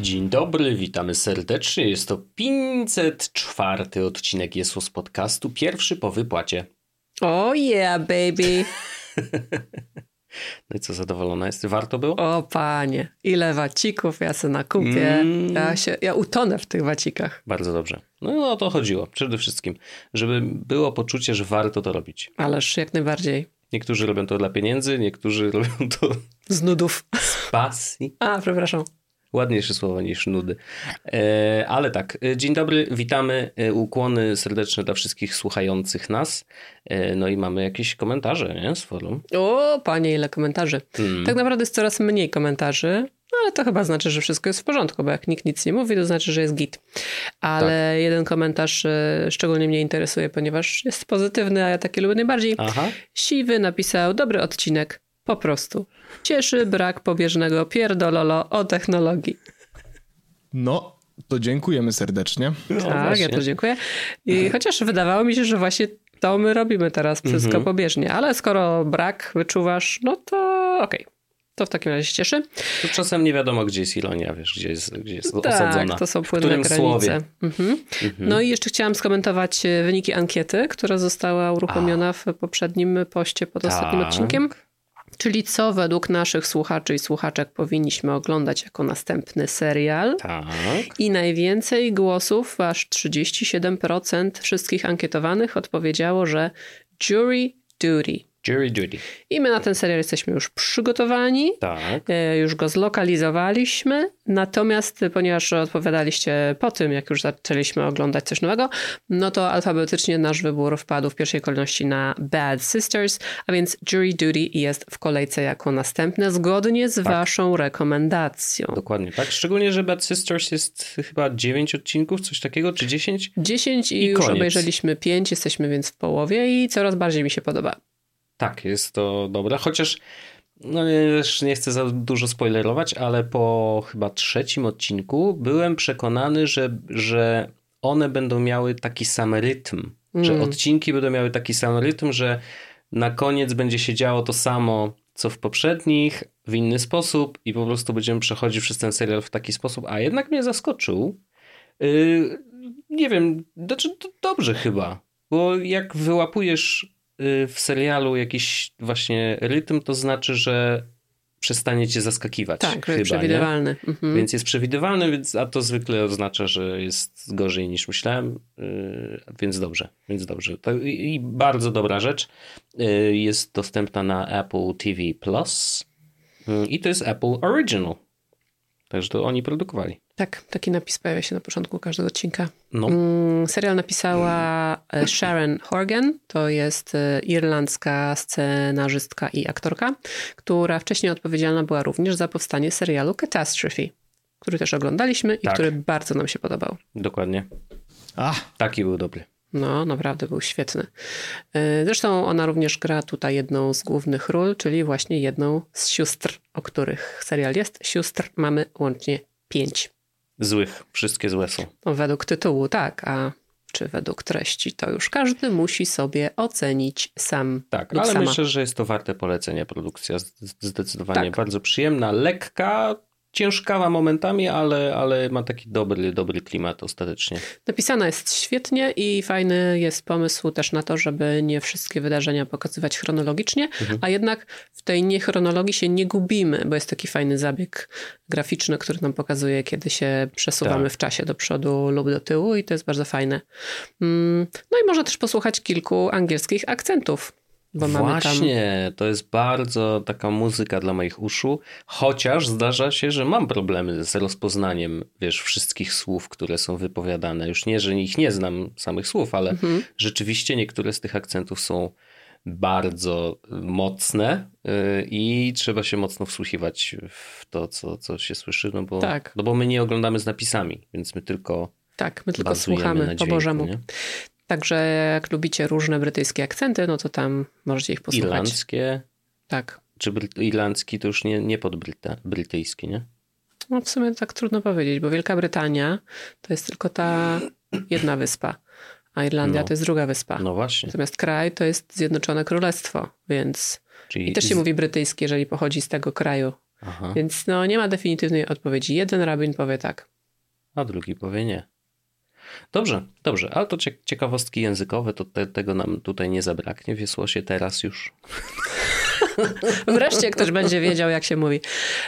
Dzień dobry, witamy serdecznie. Jest to 504 odcinek Jesus Podcastu, pierwszy po wypłacie. Oh yeah, baby. No i co, zadowolona jest? Warto było? O panie, ile wacików ja sobie nakupię. Mm. Ja, się, ja utonę w tych wacikach. Bardzo dobrze. No, no o to chodziło przede wszystkim, żeby było poczucie, że warto to robić. Ależ jak najbardziej. Niektórzy robią to dla pieniędzy, niektórzy robią to Z nudów. z pasji. A, przepraszam. Ładniejsze słowo niż nudy. E, ale tak, e, dzień dobry, witamy, e, ukłony serdeczne dla wszystkich słuchających nas. No i mamy jakieś komentarze, nie, z forum. O, panie, ile komentarzy. Mm. Tak naprawdę jest coraz mniej komentarzy, no ale to chyba znaczy, że wszystko jest w porządku, bo jak nikt nic nie mówi, to znaczy, że jest git. Ale Tak. jeden komentarz szczególnie mnie interesuje, ponieważ jest pozytywny, a ja takie lubię najbardziej. Aha, Siwy napisał dobry odcinek. Po prostu. Cieszy brak pobieżnego pierdololo o technologii. No, to dziękujemy serdecznie. no tak, właśnie. ja to dziękuję. I chociaż wydawało mi się, że właśnie to my robimy teraz wszystko Mhm. pobieżnie, ale skoro brak wyczuwasz, no to okej. To w takim razie się cieszy. To czasem nie wiadomo, gdzie jest ironia, wiesz, gdzie jest, gdzie jest osadzona. Tak, to są płynne granice. słowie. Mhm. Mhm. No i jeszcze chciałam skomentować e, wyniki ankiety, która została uruchomiona w poprzednim poście pod ostatnim Tak. odcinkiem. Czyli co według naszych słuchaczy i słuchaczek powinniśmy oglądać jako następny serial. Tak. I najwięcej głosów, aż 37% wszystkich ankietowanych odpowiedziało, że Jury Duty. Jury duty. I my na ten serial jesteśmy już przygotowani. Tak. E, Już go zlokalizowaliśmy, natomiast ponieważ odpowiadaliście po tym, jak już zaczęliśmy oglądać coś nowego, no to alfabetycznie nasz wybór wpadł w pierwszej kolejności na Bad Sisters, a więc Jury Duty jest w kolejce jako następne, zgodnie z waszą rekomendacją. Dokładnie tak. Szczególnie, że Bad Sisters jest chyba 9 odcinków, coś takiego, czy 10? 10 i, I już koniec. obejrzeliśmy 5, jesteśmy więc w połowie i coraz bardziej mi się podoba. Tak, jest to dobre, chociaż no też nie chcę za dużo spoilerować, ale po chyba trzecim odcinku byłem przekonany, że, że one będą miały taki sam rytm, że Mm. odcinki będą miały taki sam rytm, że na koniec będzie się działo to samo, co w poprzednich, w inny sposób i po prostu będziemy przechodzić przez ten serial w taki sposób, a jednak mnie zaskoczył. Yy, nie wiem, znaczy to dobrze chyba, bo jak wyłapujesz w serialu jakiś właśnie rytm, to znaczy, że przestanie cię zaskakiwać. Tak, chyba, przewidywalny. Mhm. Więc jest przewidywalny, więc, a to zwykle oznacza, że jest gorzej niż myślałem, y, więc dobrze, więc dobrze. To, i, I bardzo dobra rzecz. Y, jest dostępna na Apple TV Plus y, i to jest Apple Original. Także to oni produkowali. Tak, taki napis pojawia się na początku każdego odcinka. No, Mm, Serial napisała e, Sharon Horgan, to jest e, irlandzka scenarzystka i aktorka, która wcześniej odpowiedzialna była również za powstanie serialu Catastrophe, który też oglądaliśmy i Tak. który bardzo nam się podobał. dokładnie. A, Taki był dobry. No, naprawdę był świetny. E, Zresztą ona również gra tutaj jedną z głównych ról, czyli właśnie jedną z sióstr, o których serial jest. Sióstr mamy łącznie pięć. Złych, wszystkie złe są. No, według tytułu tak, a czy według treści to już każdy musi sobie ocenić sam. Tak, ale sama. myślę, że jest to warte polecenia. Produkcja zdecydowanie Tak. bardzo przyjemna, lekka, ciężkawa momentami, ale, ale ma taki dobry, dobry klimat ostatecznie. Napisana jest świetnie i fajny jest pomysł też na to, żeby nie wszystkie wydarzenia pokazywać chronologicznie, Mhm. a jednak w tej niechronologii się nie gubimy, bo jest taki fajny zabieg graficzny, który nam pokazuje, kiedy się przesuwamy Tak. w czasie do przodu lub do tyłu i to jest bardzo fajne. Mm, No i można też posłuchać kilku angielskich akcentów. Bo mamy tam Właśnie, to jest bardzo taka muzyka dla moich uszu, chociaż zdarza się, że mam problemy z rozpoznaniem, wiesz, wszystkich słów, które są wypowiadane. Już nie, że ich nie znam samych słów, ale Mhm. rzeczywiście niektóre z tych akcentów są bardzo mocne yy, i trzeba się mocno wsłuchiwać w to, co, co się słyszy, no bo, Tak. no bo my nie oglądamy z napisami, więc my tylko Tak, my tylko bazujemy słuchamy po Bożemu. nie? Także jak lubicie różne brytyjskie akcenty, no to tam możecie ich posłuchać. Irlandzkie, Tak. czy bry- irlandzki to już nie, nie podbryta, brytyjski, nie? No w sumie tak trudno powiedzieć, bo Wielka Brytania to jest tylko ta jedna wyspa, a Irlandia No. to jest druga wyspa. No właśnie. Natomiast kraj to jest Zjednoczone Królestwo, więc Czyli i też się z- mówi brytyjski, jeżeli pochodzi z tego kraju. Aha. Więc no nie ma definitywnej odpowiedzi. Jeden rabin powie tak. A drugi powie nie. Dobrze, dobrze. Ale to cie- ciekawostki językowe, to te, tego nam tutaj nie zabraknie. Wiesło się teraz już. Wreszcie ktoś będzie wiedział, jak się mówi.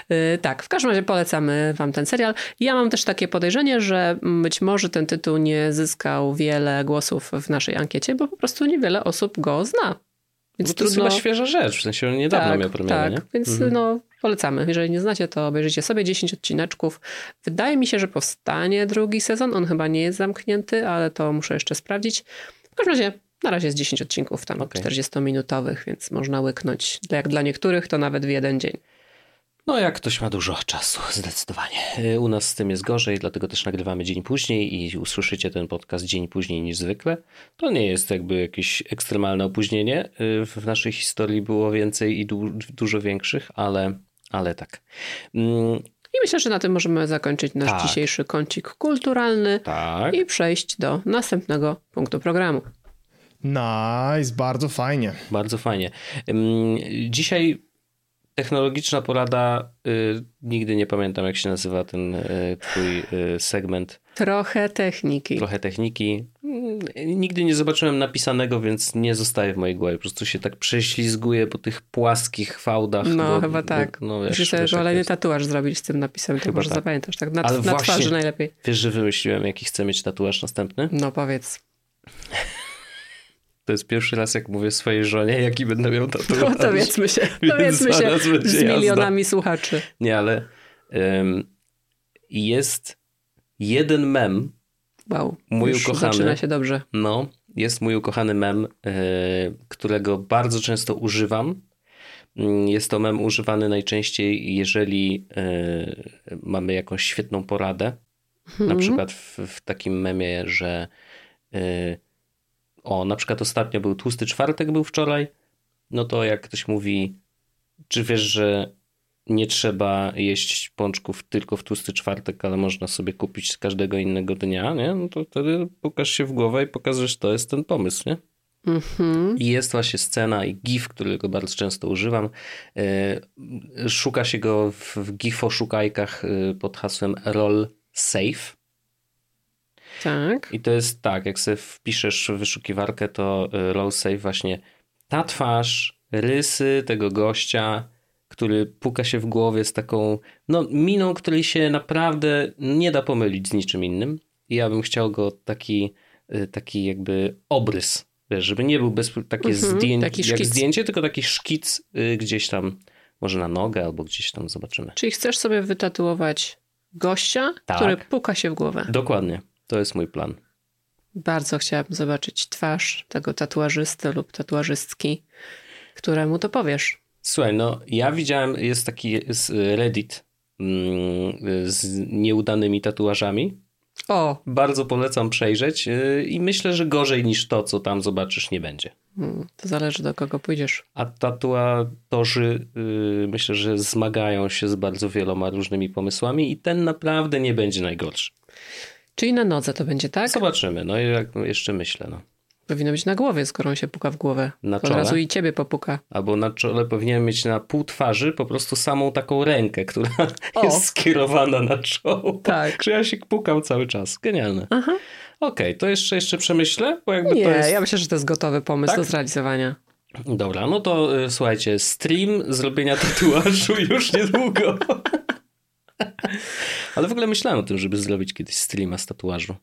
Yy, tak, w każdym razie polecamy wam ten serial. Ja mam też takie podejrzenie, że być może ten tytuł nie zyskał wiele głosów w naszej ankiecie, bo po prostu niewiele osób go zna. Więc Bo to jest chyba świeża rzecz, w sensie on niedawno tak, miał premierę, tak, nie? więc Mhm. no polecamy. Jeżeli nie znacie, to obejrzyjcie sobie 10 odcineczków. Wydaje mi się, że powstanie drugi sezon. On chyba nie jest zamknięty, ale to muszę jeszcze sprawdzić. W każdym razie na razie jest 10 odcinków tam Okej. 40-minutowych, więc można łyknąć. Jak dla niektórych to nawet w jeden dzień. No jak ktoś ma dużo czasu, zdecydowanie. Y, U nas z tym jest gorzej, dlatego też nagrywamy dzień później i usłyszycie ten podcast dzień później niż zwykle. To nie jest jakby jakieś ekstremalne opóźnienie. Y, W naszej historii było więcej i du- dużo większych, ale, ale tak. Mm, I myślę, że na tym możemy zakończyć nasz Tak. dzisiejszy kącik kulturalny tak. i przejść do następnego punktu programu. Nice, bardzo fajnie. Bardzo fajnie. Ym, Dzisiaj technologiczna porada. y, Nigdy nie pamiętam, jak się nazywa ten y, twój y, segment. Trochę techniki. Trochę techniki. Mm, Nigdy nie zobaczyłem napisanego, więc nie zostaje w mojej głowie. Po prostu się tak prześlizguje po tych płaskich fałdach. No, bo- chyba tak. Bo, no, wiesz, Musisz sobie jest. tatuaż zrobić z tym napisem, to Chyba może tak. zapamiętasz. Tak na, Ale na właśnie- twarzy najlepiej. Wiesz, że wymyśliłem, jaki chcę mieć tatuaż następny? No powiedz. To jest pierwszy raz, jak mówię swojej żonie, jaki będę miał tatuaż. No, dowiedzmy się. Dowiedzmy się z jazda. milionami słuchaczy. Nie, ale ym, jest jeden mem, Wow. Mój Już ukochany. Zaczyna się dobrze. no, jest mój ukochany mem, yy, którego bardzo często używam. Mm, Jest to mem używany najczęściej, jeżeli yy, mamy jakąś świetną poradę. Mhm. Na przykład w, w takim memie, że yy, o, na przykład ostatnio był tłusty czwartek, był wczoraj, no to jak ktoś mówi, czy wiesz, że nie trzeba jeść pączków tylko w tłusty czwartek, ale można sobie kupić z każdego innego dnia, nie? No to wtedy pukasz się w głowę i pokazujesz, to jest ten pomysł, nie? Mhm. I jest właśnie scena i gif, którego bardzo często używam. Yy, Szuka się go w, w gif-oszukajkach yy, pod hasłem roll safe. Tak. I to jest tak, jak sobie wpiszesz w wyszukiwarkę, to y, roll save właśnie ta twarz, rysy tego gościa, który puka się w głowie z taką no, miną, której się naprawdę nie da pomylić z niczym innym. I ja bym chciał go taki, y, taki jakby obrys, żeby nie był bez, takie Mhm, zdjęcie, taki jak zdjęcie, tylko taki szkic y, gdzieś tam, może na nogę albo gdzieś tam zobaczymy. Czyli chcesz sobie wytatuować gościa, Tak. który puka się w głowę. Dokładnie, to jest mój plan. Bardzo chciałabym zobaczyć twarz tego tatuażysty lub tatuażystki, któremu to powiesz. Słuchaj, no ja widziałem, jest taki z Reddit mm, z nieudanymi tatuażami. O, Bardzo polecam przejrzeć yy, i myślę, że gorzej niż to, co tam zobaczysz, nie będzie. mm, to zależy do kogo pójdziesz. A tatuatorzy yy, myślę, że zmagają się z bardzo wieloma różnymi pomysłami i ten naprawdę nie będzie najgorszy. Czyli na nodze to będzie, tak? Zobaczymy, no i jak jeszcze myślę, no. Powinno być na głowie, skoro on się puka w głowę. Na To Od czole? razu i ciebie popuka. Albo na czole powinien mieć na pół twarzy po prostu samą taką rękę, która O. jest skierowana na czoło. Tak. Że ja się pukał cały czas. Genialne. Aha. Okej, to jeszcze, jeszcze przemyślę, bo jakby Nie, to jest... ja myślę, że to jest gotowy pomysł Tak? do zrealizowania. Dobra, no to y, słuchajcie, stream zrobienia tatuażu już niedługo. Ale w ogóle myślałem o tym, żeby zrobić kiedyś streama z tatuażu.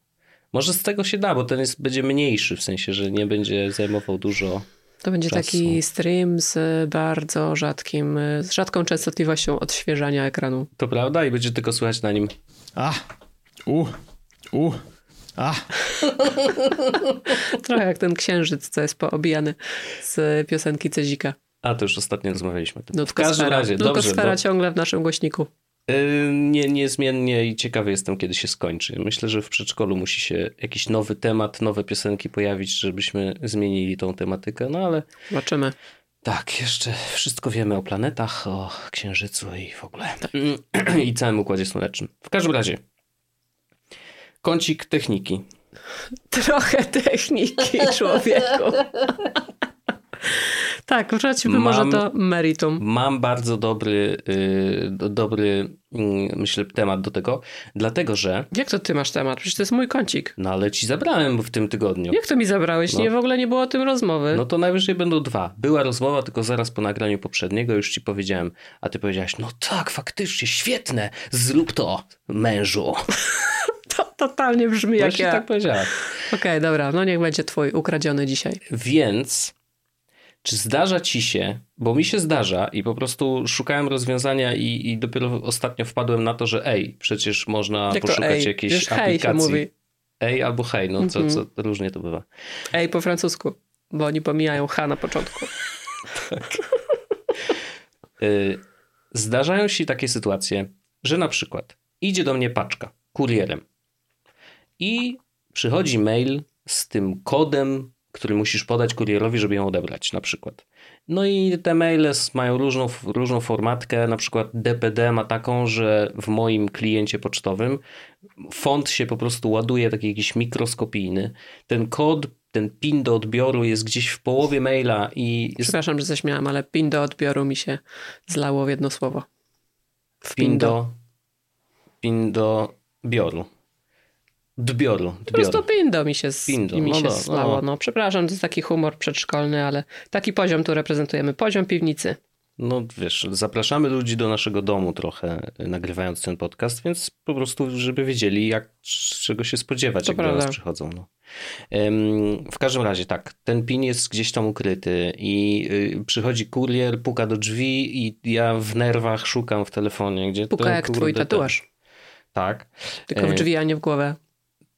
Może z tego się da, bo ten jest, będzie mniejszy, w sensie, że nie będzie zajmował dużo... To będzie Czasu. taki stream z bardzo rzadkim, z rzadką częstotliwością odświeżania ekranu. To prawda? I będzie tylko słychać na nim A, u, u, a. Trochę jak ten księżyc, co jest poobijany z piosenki Cezika. A, to już ostatnio rozmawialiśmy o tym. w Nutkosfera. każdym razie, dobrze. Do, ciągle w naszym głośniku. Nie, niezmiennie i ciekawy jestem, kiedy się skończy. Myślę, że w przedszkolu musi się jakiś nowy temat, nowe piosenki pojawić, żebyśmy zmienili tą tematykę. No ale Zobaczymy. tak, jeszcze wszystko wiemy o planetach, o Księżycu i w ogóle. I całym Układzie Słonecznym. W każdym razie, kącik techniki. Trochę techniki, człowieku. Tak, wróćmy może do meritum. Mam bardzo dobry, do- dobry yy, myślę, temat do tego, dlatego że, Jak to ty masz temat? Przecież to jest mój kącik. no ale ci zabrałem w tym tygodniu. Jak to mi zabrałeś? No. Nie, w ogóle nie było o tym rozmowy. No to najwyżej będą dwa. Była rozmowa, tylko zaraz po nagraniu poprzedniego już ci powiedziałem, a ty powiedziałaś, no tak, faktycznie, świetne, zrób to, mężu. To totalnie brzmi jak Właśnie ja. tak powiedziała. Okej, dobra, no niech będzie twój ukradziony dzisiaj. Więc czy zdarza ci się, bo mi się zdarza i po prostu szukałem rozwiązania i, i dopiero ostatnio wpadłem na to, że ej, przecież można Jak poszukać ej? jakiejś hej aplikacji. mówi. Ej albo hej, no co, Mhm. co różnie to bywa. Ej, po francusku, bo oni pomijają H na początku. Y, Zdarzają się takie sytuacje, że na przykład idzie do mnie paczka kurierem i przychodzi mail z tym kodem, który musisz podać kurierowi, żeby ją odebrać, na przykład. No i te maile mają różną, różną formatkę, na przykład DPD ma taką, że w moim kliencie pocztowym font się po prostu ładuje taki jakiś mikroskopijny. Ten kod, ten pin do odbioru jest gdzieś w połowie maila i jest Przepraszam, że zaśmiałam, ale pin do odbioru mi się zlało w jedno słowo. W Pin do, pin do bioru. Dbioru. Po prostu pindo mi się, z, Pindo, mi no się no, slało. no. No. przepraszam, to jest taki humor przedszkolny, ale taki poziom tu reprezentujemy. Poziom piwnicy. No wiesz, zapraszamy ludzi do naszego domu trochę, nagrywając ten podcast, więc po prostu, żeby wiedzieli, jak, czego się spodziewać, To jak do nas prawda. przychodzą. No. W każdym razie tak, ten pin jest gdzieś tam ukryty i y, przychodzi kurier, puka do drzwi i ja w nerwach szukam w telefonie, gdzie Puka jak twój kurde, ten- tatuaż. Tak. Tylko w E, drzwi, a nie w głowę.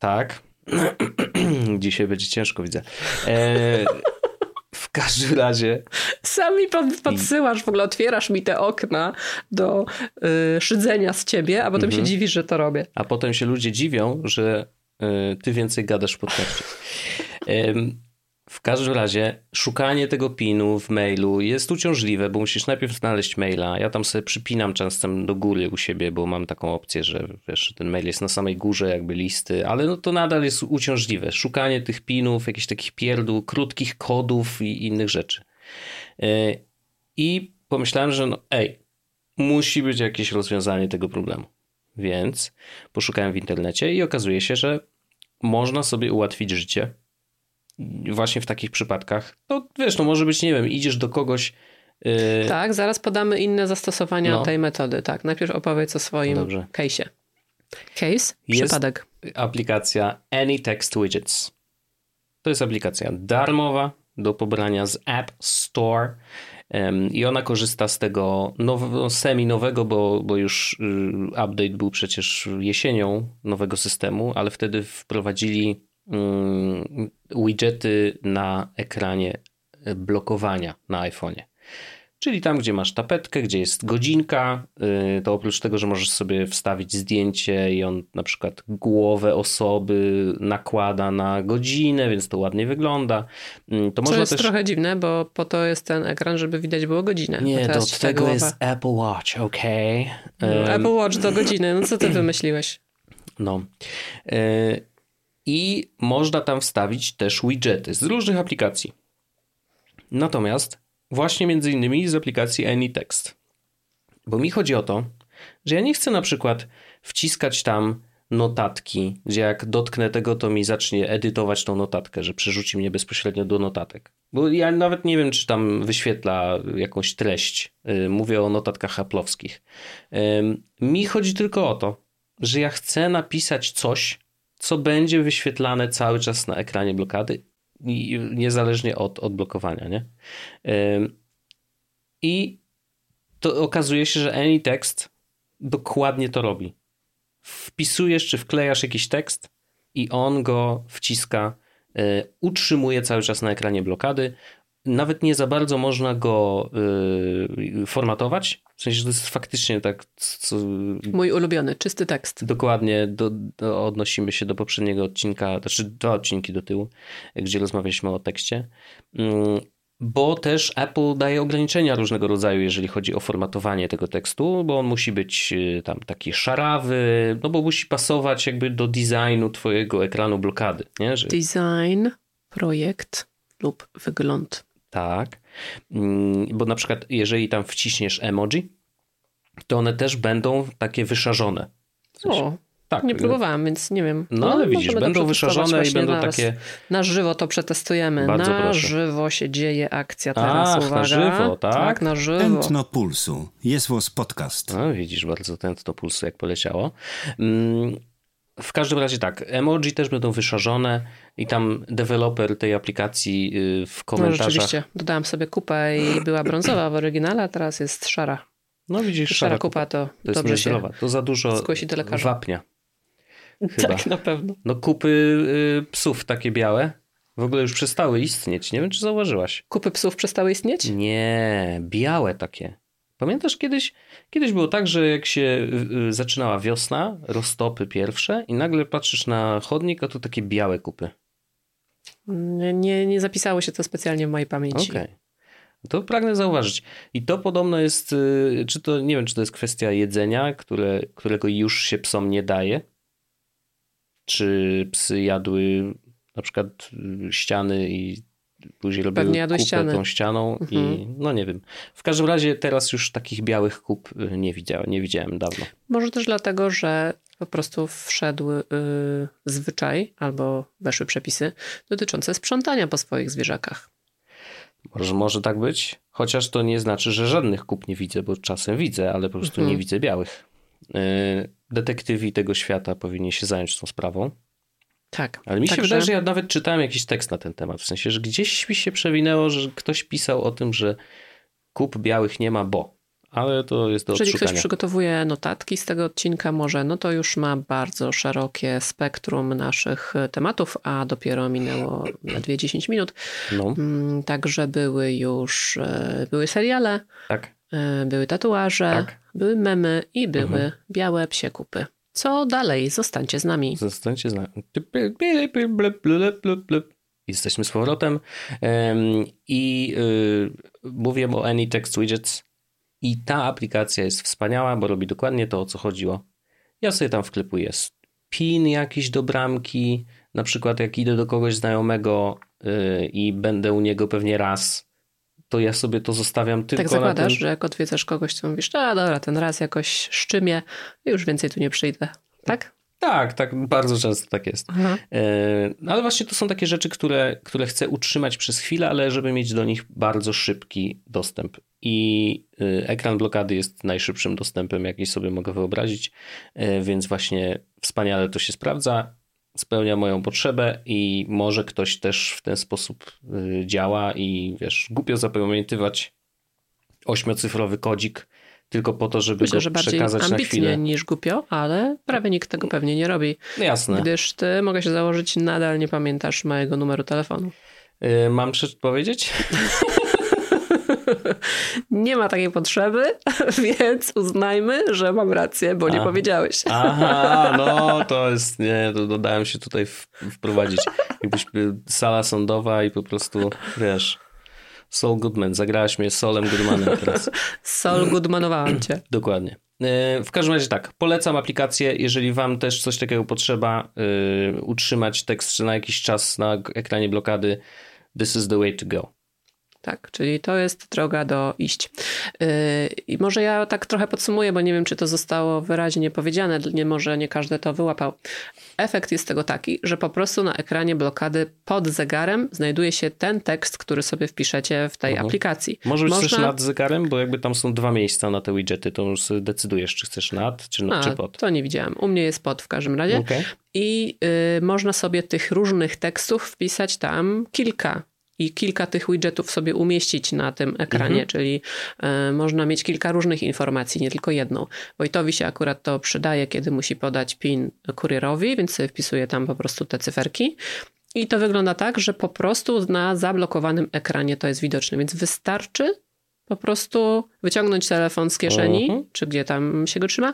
Tak. Dzisiaj będzie ciężko, widzę. E, w każdym razie, Sami pod, podsyłasz, w ogóle otwierasz mi te okna do y, szydzenia z ciebie, a potem Mhm. się dziwisz, że to robię. a potem się ludzie dziwią, że e, ty więcej gadasz w podcaście. W każdym razie, szukanie tego pinu w mailu jest uciążliwe, bo musisz najpierw znaleźć maila. Ja tam sobie przypinam czasem do góry u siebie, bo mam taką opcję, że wiesz, ten mail jest na samej górze jakby listy, ale no to nadal jest uciążliwe. Szukanie tych pinów, jakichś takich pierdół, krótkich kodów i innych rzeczy. E, I pomyślałem, że no ej, musi być jakieś rozwiązanie tego problemu. Więc poszukałem w internecie i okazuje się, że można sobie ułatwić życie właśnie w takich przypadkach. No wiesz, no może być, nie wiem, idziesz do kogoś. Yy, Tak, zaraz podamy inne zastosowania No. tej metody. Tak, najpierw opowiedz o swoim Dobrze. case'ie. Case? Jest- Przypadek. aplikacja AnyText Widgets. To jest aplikacja darmowa do pobrania z App Store i ona korzysta z tego now, semi-nowego, bo, bo już y, update był przecież jesienią nowego systemu, ale wtedy wprowadzili widgety na ekranie blokowania na iPhone'ie. Czyli tam, gdzie masz tapetkę, gdzie jest godzinka, y, to oprócz tego, że możesz sobie wstawić zdjęcie i on na przykład głowę osoby nakłada na godzinę, więc to ładnie wygląda. Mm, To Co jest też... trochę dziwne, bo po to jest ten ekran, żeby widać było godzinę. Nie, ta tego głowa- jest Apple Watch, okej. No, Apple Watch do godziny. No co ty wymyśliłeś? No. E, I można tam wstawić też widgety z różnych aplikacji. Natomiast właśnie między innymi z aplikacji AnyText. Bo mi chodzi o to, że ja nie chcę na przykład wciskać tam notatki, gdzie jak dotknę tego, to mi zacznie edytować tą notatkę, że przerzuci mnie bezpośrednio do notatek. Bo ja nawet nie wiem, czy tam wyświetla jakąś treść. Y, Mówię o notatkach haplowskich. Mi chodzi tylko o to, że ja chcę napisać coś, co będzie wyświetlane cały czas na ekranie blokady, niezależnie od odblokowania, nie? Ym, I to okazuje się, że AnyText dokładnie to robi. Wpisujesz czy wklejasz jakiś tekst i on go wciska, y, utrzymuje cały czas na ekranie blokady. Nawet nie za bardzo można go y, formatować. W sensie, że to jest faktycznie tak, co, Mój ulubiony, czysty tekst. Dokładnie do, do, odnosimy się do poprzedniego odcinka, znaczy dwa odcinki do tyłu, gdzie rozmawialiśmy o tekście. Mm, Bo też Apple daje ograniczenia różnego rodzaju, jeżeli chodzi o formatowanie tego tekstu, bo on musi być y, tam taki szarawy, no bo musi pasować jakby do designu twojego ekranu blokady, nie? Że, Design, projekt lub wygląd. Tak. Mm, Bo na przykład, jeżeli tam wciśniesz emoji, to one też będą takie wyszarzone. W sensie- O, tak. nie próbowałam, więc nie wiem. No, ale widzisz, będą wyszarzone i będą naraz. takie. Na żywo to przetestujemy. Bardzo na proszę. żywo się dzieje akcja teraz. Ach, na Uwaga. żywo, tak? Tak, na żywo. Tętno Pulsu. Jest podcast. No, widzisz, bardzo tętno pulsu, jak poleciało. Mm, W każdym razie tak, emoji też będą wyszarzone i tam deweloper tej aplikacji y, w No komentarzach. rzeczywiście, dodałam sobie kupę i była brązowa w oryginale, a teraz jest szara. No widzisz, Szara szara kupa to, To jest dobrze się niezdrowa. To za dużo wapnia. Chyba. Tak, na pewno. No kupy y, psów takie białe w ogóle już przestały istnieć. Nie wiem, czy zauważyłaś. Kupy psów przestały istnieć? Nie, białe takie. Pamiętasz kiedyś? Kiedyś było tak, że jak się y, y, zaczynała wiosna, roztopy pierwsze i nagle patrzysz na chodnik, a tu takie białe kupy. Nie, nie, zapisało się to specjalnie w mojej pamięci. Okej. To pragnę zauważyć. I to podobno jest, y, czy to, nie wiem, czy to jest kwestia jedzenia, które, którego już się psom nie daje. Czy psy jadły na przykład ściany i później robiły Pewnie jadły kupę ściany. tą ścianą i Mhm. no nie wiem. W każdym razie teraz już takich białych kup y, nie widziałem, nie widziałem dawno. Może też dlatego, że po prostu wszedł y, zwyczaj albo weszły przepisy dotyczące sprzątania po swoich zwierzakach. Może, może tak być, chociaż to nie znaczy, że żadnych kup nie widzę, bo czasem widzę, ale po prostu Mhm. nie widzę białych. Y, Detektywi tego świata powinni się zająć tą sprawą. Tak. Ale mi się wydaje, że ja nawet czytałem jakiś tekst na ten temat. W sensie, że gdzieś mi się przewinęło, że ktoś pisał o tym, że kup białych nie ma, bo. Ale to jest do Jeżeli ktoś odszukania. przygotowuje notatki z tego odcinka, może, no to już ma bardzo szerokie spektrum naszych e, tematów, a dopiero minęło ledwie 10 minut. No, Mm, Także były już, e, były seriale, tak. e, były tatuaże, Tak. były memy i były Mhm. białe psie kupy. Co dalej? Zostańcie z nami. Zostańcie z nami. Jesteśmy z powrotem. Em, I y, mówię o AnyText Widgets. I ta aplikacja jest wspaniała, bo robi dokładnie to, o co chodziło. Ja sobie tam wklepuję pin jakiś do bramki. Na przykład jak idę do kogoś znajomego y, i będę u niego pewnie raz, to ja sobie to zostawiam tylko tak na zakładasz, tym... że jak odwiedzasz kogoś, to mówisz, a dobra, ten raz jakoś szczymie i już więcej tu nie przyjdę. Tak? Tak, tak, bardzo często tak jest. No ale właśnie to są takie rzeczy, które, które chcę utrzymać przez chwilę, ale żeby mieć do nich bardzo szybki dostęp. I y, ekran blokady jest najszybszym dostępem, jaki sobie mogę wyobrazić, e, więc właśnie wspaniale to się sprawdza, spełnia moją potrzebę i może ktoś też w ten sposób y, działa i wiesz, głupio zapamiętywać ośmiocyfrowy kodzik tylko po to, żeby Myślę, go że przekazać na chwilę. niż głupio, ale prawie nikt tego pewnie nie robi. Jasne. Gdyż ty, mogę się założyć, nadal nie pamiętasz mojego numeru telefonu. Y, Mam przecież powiedzieć? Nie ma takiej potrzeby, więc uznajmy, że mam rację, bo nie powiedziałeś. Aha, no to jest, nie, to dodałem się tutaj wprowadzić. Jakbyś sala sądowa i po prostu, wiesz, Saul Goodman, zagrałaś mnie Solem Goodmanem teraz. Sol Goodmanowałam cię. Dokładnie. E, W każdym razie tak, polecam aplikację, jeżeli wam też coś takiego potrzeba, e, utrzymać tekst na jakiś czas na ekranie blokady, this is the way to go. Tak, czyli to jest droga do iść. Yy, I może ja tak trochę podsumuję, bo nie wiem, czy to zostało wyraźnie powiedziane, nie może nie każdy to wyłapał. Efekt jest tego taki, że po prostu na ekranie blokady pod zegarem znajduje się ten tekst, który sobie wpiszecie w tej Mhm. aplikacji. Może być też nad zegarem, bo jakby tam są dwa miejsca na te widgety, to już decydujesz, czy chcesz nad, czy, A, czy pod. to nie widziałam. U mnie jest pod w każdym razie. Okej. I y, można sobie tych różnych tekstów wpisać tam kilka. I kilka tych widgetów sobie umieścić na tym ekranie, Mhm. czyli y, można mieć kilka różnych informacji, nie tylko jedną. Wojtowi się akurat to przydaje, kiedy musi podać PIN kurierowi, więc sobie wpisuje tam po prostu te cyferki. I to wygląda tak, że po prostu na zablokowanym ekranie to jest widoczne, więc wystarczy po prostu wyciągnąć telefon z kieszeni, Mhm. czy gdzie tam się go trzyma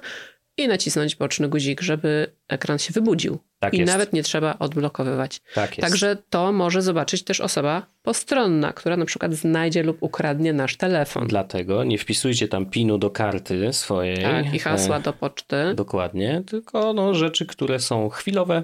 i nacisnąć boczny guzik, żeby ekran się wybudził. Tak I jest. nawet nie trzeba odblokowywać. Tak jest. Także to może zobaczyć też osoba postronna, która na przykład znajdzie lub ukradnie nasz telefon. Dlatego nie wpisujcie tam pinu do karty swojej. Tak, i hasła e, do poczty. Dokładnie, tylko no, rzeczy, które są chwilowe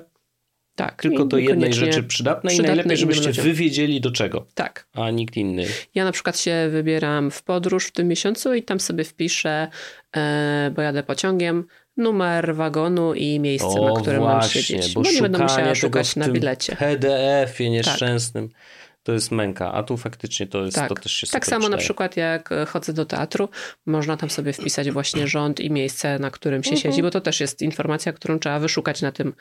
Tak. Tylko i do jednej rzeczy przydatnej i przydatne najlepiej, żebyście ludziom. wy wiedzieli do czego, Tak. a nikt inny. Ja na przykład się wybieram w podróż w tym miesiącu i tam sobie wpiszę, e, bo jadę pociągiem, numer wagonu i miejsce, na którym mam siedzieć. bo, Bo, nie będę musiała szukać na bilecie. PDF-ie nieszczęsnym to jest męka, a tu faktycznie to jest, Tak, to też się tak samo na przydaje. przykład jak e, chodzę do teatru, można tam sobie wpisać właśnie rząd i miejsce, na którym się Mhm. siedzi, bo to też jest informacja, którą trzeba wyszukać na tym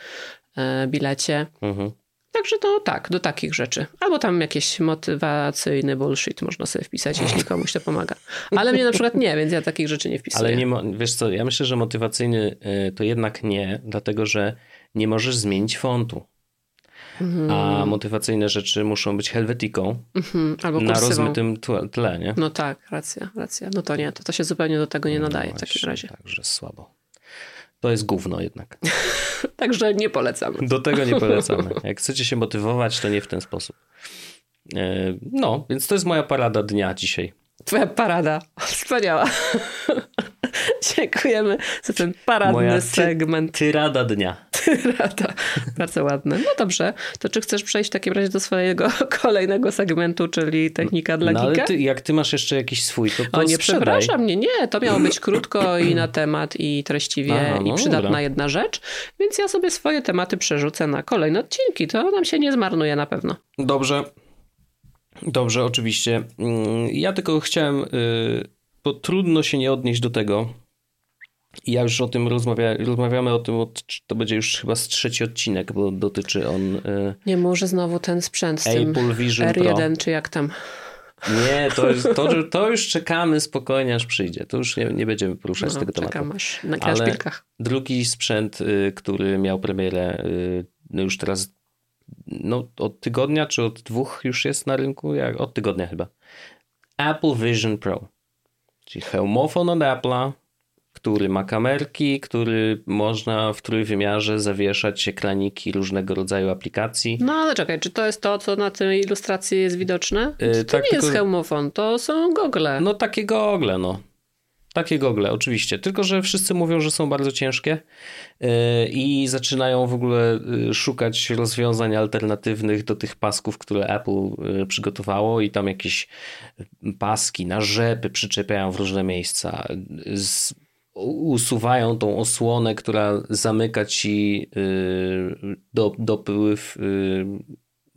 e, bilecie. Mhm. Także to tak, do takich rzeczy. Albo tam jakiś motywacyjny bullshit można sobie wpisać, jeśli komuś to pomaga. Ale mnie na przykład nie, więc ja takich rzeczy nie wpisuję. Ale nie wiesz co, ja myślę, że motywacyjny y, to jednak nie, dlatego że nie możesz zmienić fontu. A motywacyjne rzeczy muszą być helvetiką Mhm, albo na kursywą. rozmytym tle, nie? No tak, racja, racja. No to nie, to, to się zupełnie do tego nie nadaje w No takim właśnie, razie. Także słabo. To jest gówno jednak. Także nie polecam. Do tego nie polecamy. Jak chcecie się motywować, to nie w ten sposób. E, No, więc to jest moja parada dnia dzisiaj. Twoja parada. Wspaniała. Dziękujemy za ten paradny Moja ty- segment. Tyrada dnia. Rada. Bardzo ładne. No dobrze, to czy chcesz przejść w takim razie do swojego kolejnego segmentu, czyli technika dla No ale geeka? ty, jak ty masz jeszcze jakiś swój, to, to O nie, sprzedaj. przepraszam, nie, nie, to miało być krótko i na temat i treściwie Aha, no i przydatna dobra. jedna rzecz, więc ja sobie swoje tematy przerzucę na kolejne odcinki, to nam się nie zmarnuje na pewno. Dobrze. Dobrze, oczywiście. Mm, Ja tylko chciałem, y, bo trudno się nie odnieść do tego. Ja już o tym rozmawia, rozmawiamy o tym, od, to będzie już chyba z trzeci odcinek, bo dotyczy on y, Nie może znowu ten sprzęt z tym Apple Vision Pro. R1, czy jak tam. Nie, to, jest, to, to już czekamy spokojnie, aż przyjdzie. To już nie, nie będziemy poruszać No, tego tematu. czekam aż na Ale-. Drugi sprzęt, y, który miał premierę no już teraz no, od tygodnia, czy od dwóch już jest na rynku? Jak? Od tygodnia chyba. Apple Vision Pro. Czyli hełmofon od Apple'a, który ma kamerki, który można w trójwymiarze zawieszać ekraniki różnego rodzaju aplikacji. No ale czekaj, czy to jest to, co na tej ilustracji jest widoczne? Yy, to tak, nie jest tylko- hełmofon, to są gogle. No takie gogle, no. Takie gogle, oczywiście. Tylko, że wszyscy mówią, że są bardzo ciężkie yy, i zaczynają w ogóle yy, szukać rozwiązań alternatywnych do tych pasków, które Apple yy, przygotowało i tam jakieś paski na rzepy przyczepiają w różne miejsca. Z, usuwają tą osłonę, która zamyka ci do, dopływ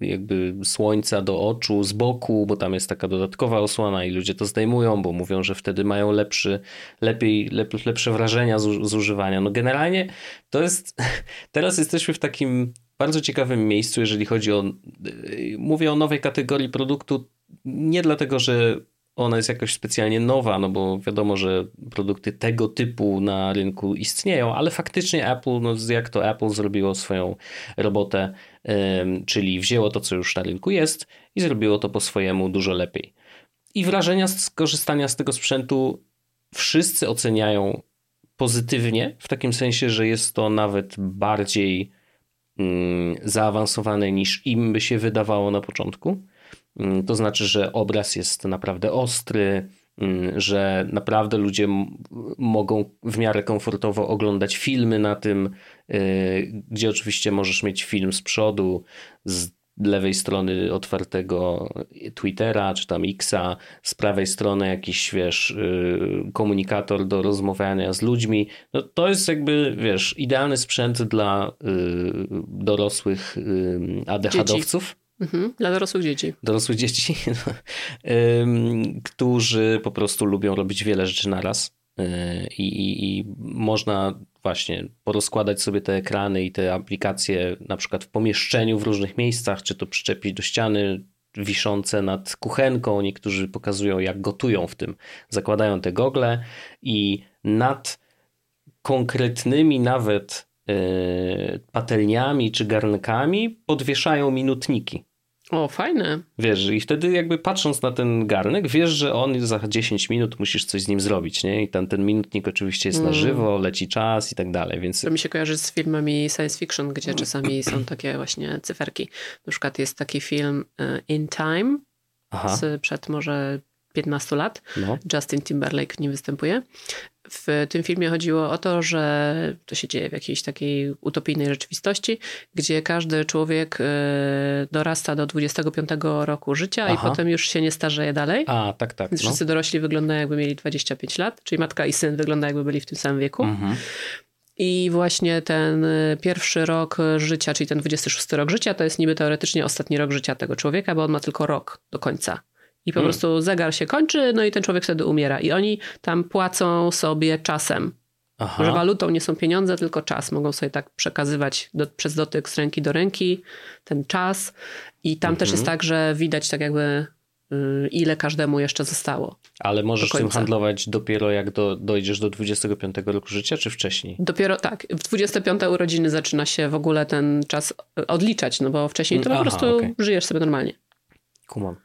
jakby słońca do oczu z boku, bo tam jest taka dodatkowa osłona i ludzie to zdejmują, bo mówią, że wtedy mają lepszy, lepiej, lep, lepsze wrażenia z, z używania. No generalnie to jest, teraz jesteśmy w takim bardzo ciekawym miejscu, jeżeli chodzi o, yy, mówię o nowej kategorii produktu, nie dlatego, że ona jest jakoś specjalnie nowa, no bo wiadomo, że produkty tego typu na rynku istnieją, ale faktycznie Apple, no jak to Apple zrobiło swoją robotę, czyli wzięło to, co już na rynku jest i zrobiło to po swojemu dużo lepiej. I wrażenia z korzystania z tego sprzętu wszyscy oceniają pozytywnie, w takim sensie, że jest to nawet bardziej ym, zaawansowane niż im by się wydawało na początku. To znaczy, że obraz jest naprawdę ostry, że naprawdę ludzie mogą w miarę komfortowo oglądać filmy na tym, yy, gdzie oczywiście możesz mieć film z przodu, z lewej strony otwartego Twittera czy tam Xa, z prawej strony jakiś, wiesz, yy, komunikator do rozmawiania z ludźmi. No, to jest jakby, wiesz, idealny sprzęt dla yy, dorosłych ADHD-owców Mhm, dla dorosłych dzieci. dorosłych dzieci, ym, którzy po prostu lubią robić wiele rzeczy naraz. Yy, I, i, I można właśnie porozkładać sobie te ekrany i te aplikacje na przykład w pomieszczeniu w różnych miejscach, czy to przyczepić do ściany wiszące nad kuchenką. Niektórzy pokazują, jak gotują w tym. Zakładają te gogle i nad konkretnymi nawet patelniami czy garnkami podwieszają minutniki. O, fajne. Wiesz, i wtedy jakby patrząc na ten garnek, wiesz, że on za 10 minut musisz coś z nim zrobić, nie? I ten, ten minutnik oczywiście jest na żywo, leci czas i tak dalej, więc To mi się kojarzy z filmami science fiction, gdzie czasami są takie właśnie cyferki. Na przykład jest taki film e, In Time aha, z przed może 15 lat. No. Justin Timberlake w nim występuje. W tym filmie chodziło o to, że to się dzieje w jakiejś takiej utopijnej rzeczywistości, gdzie każdy człowiek e, dorasta do 25 roku życia Aha. i potem już się nie starzeje dalej. A, tak, tak. Więc No. wszyscy dorośli wyglądają jakby mieli 25 lat, czyli matka i syn wyglądają jakby byli w tym samym wieku. Mhm. I właśnie ten y, pierwszy rok życia, czyli ten 26 rok życia, to jest niby teoretycznie ostatni rok życia tego człowieka, bo on ma tylko rok do końca. I po Hmm. prostu zegar się kończy, no i ten człowiek wtedy umiera. I oni tam płacą sobie czasem. Aha. Że walutą nie są pieniądze, tylko czas. Mogą sobie tak przekazywać do, przez dotyk z ręki do ręki ten czas. I tam też Mhm. jest tak, że widać tak jakby y, ile każdemu jeszcze zostało. Ale możesz tym handlować dopiero jak do, dojdziesz do 25 roku życia, czy wcześniej? Dopiero tak, w 25 urodziny zaczyna się w ogóle ten czas odliczać, no bo wcześniej to po Aha, prostu okej. żyjesz sobie normalnie. Kumam.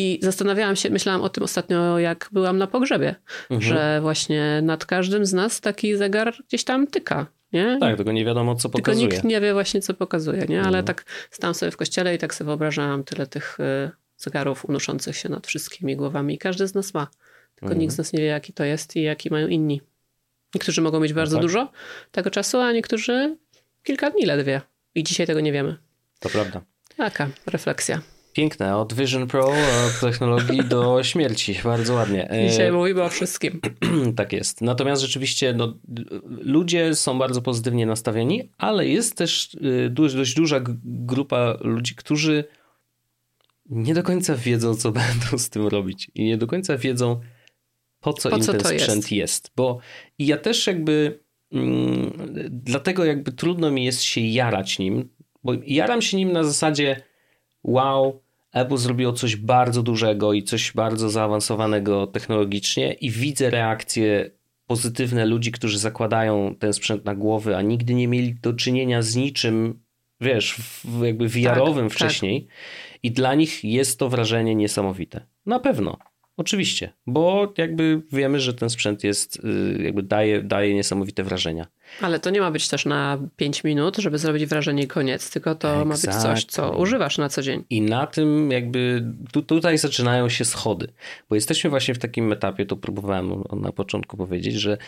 I zastanawiałam się, myślałam o tym ostatnio, jak byłam na pogrzebie, Mhm. że właśnie nad każdym z nas taki zegar gdzieś tam tyka, nie? Tak, tylko nie wiadomo, co Tylko pokazuje. nikt nie wie właśnie, co pokazuje, nie? Ale Mhm. tak stałam sobie w kościele i tak sobie wyobrażałam tyle tych y, zegarów unoszących się nad wszystkimi głowami. I każdy z nas ma. Tylko Mhm. nikt z nas nie wie, jaki to jest i jaki mają inni. Niektórzy mogą mieć bardzo tak. dużo tego czasu, a niektórzy kilka dni ledwie. I dzisiaj tego nie wiemy. To prawda. Taka refleksja. Piękne. Od Vision Pro, od technologii do śmierci. Bardzo ładnie. E, Dzisiaj mówimy o wszystkim. tak jest. Natomiast rzeczywiście no, ludzie są bardzo pozytywnie nastawieni, ale jest też y, dość, dość duża grupa ludzi, którzy nie do końca wiedzą, co będą z tym robić i nie do końca wiedzą, po co Po im co ten to jest. sprzęt jest. Bo i ja też jakby mm, dlatego jakby trudno mi jest się jarać nim, bo jaram się nim na zasadzie wow, Apple zrobiło coś bardzo dużego i coś bardzo zaawansowanego technologicznie i widzę reakcje pozytywne ludzi, którzy zakładają ten sprzęt na głowy, a nigdy nie mieli do czynienia z niczym, wiesz, w, jakby VR-owym tak. wcześniej. I dla nich jest to wrażenie niesamowite. Na pewno. Oczywiście, bo jakby wiemy, że ten sprzęt jest, y, jakby daje, daje niesamowite wrażenia. Ale to nie ma być też na 5 minut, żeby zrobić wrażenie i koniec, tylko to ma być coś, co Exactly. używasz na co dzień. I na tym jakby tu, tutaj zaczynają się schody, bo jesteśmy właśnie w takim etapie, to próbowałem na początku powiedzieć, że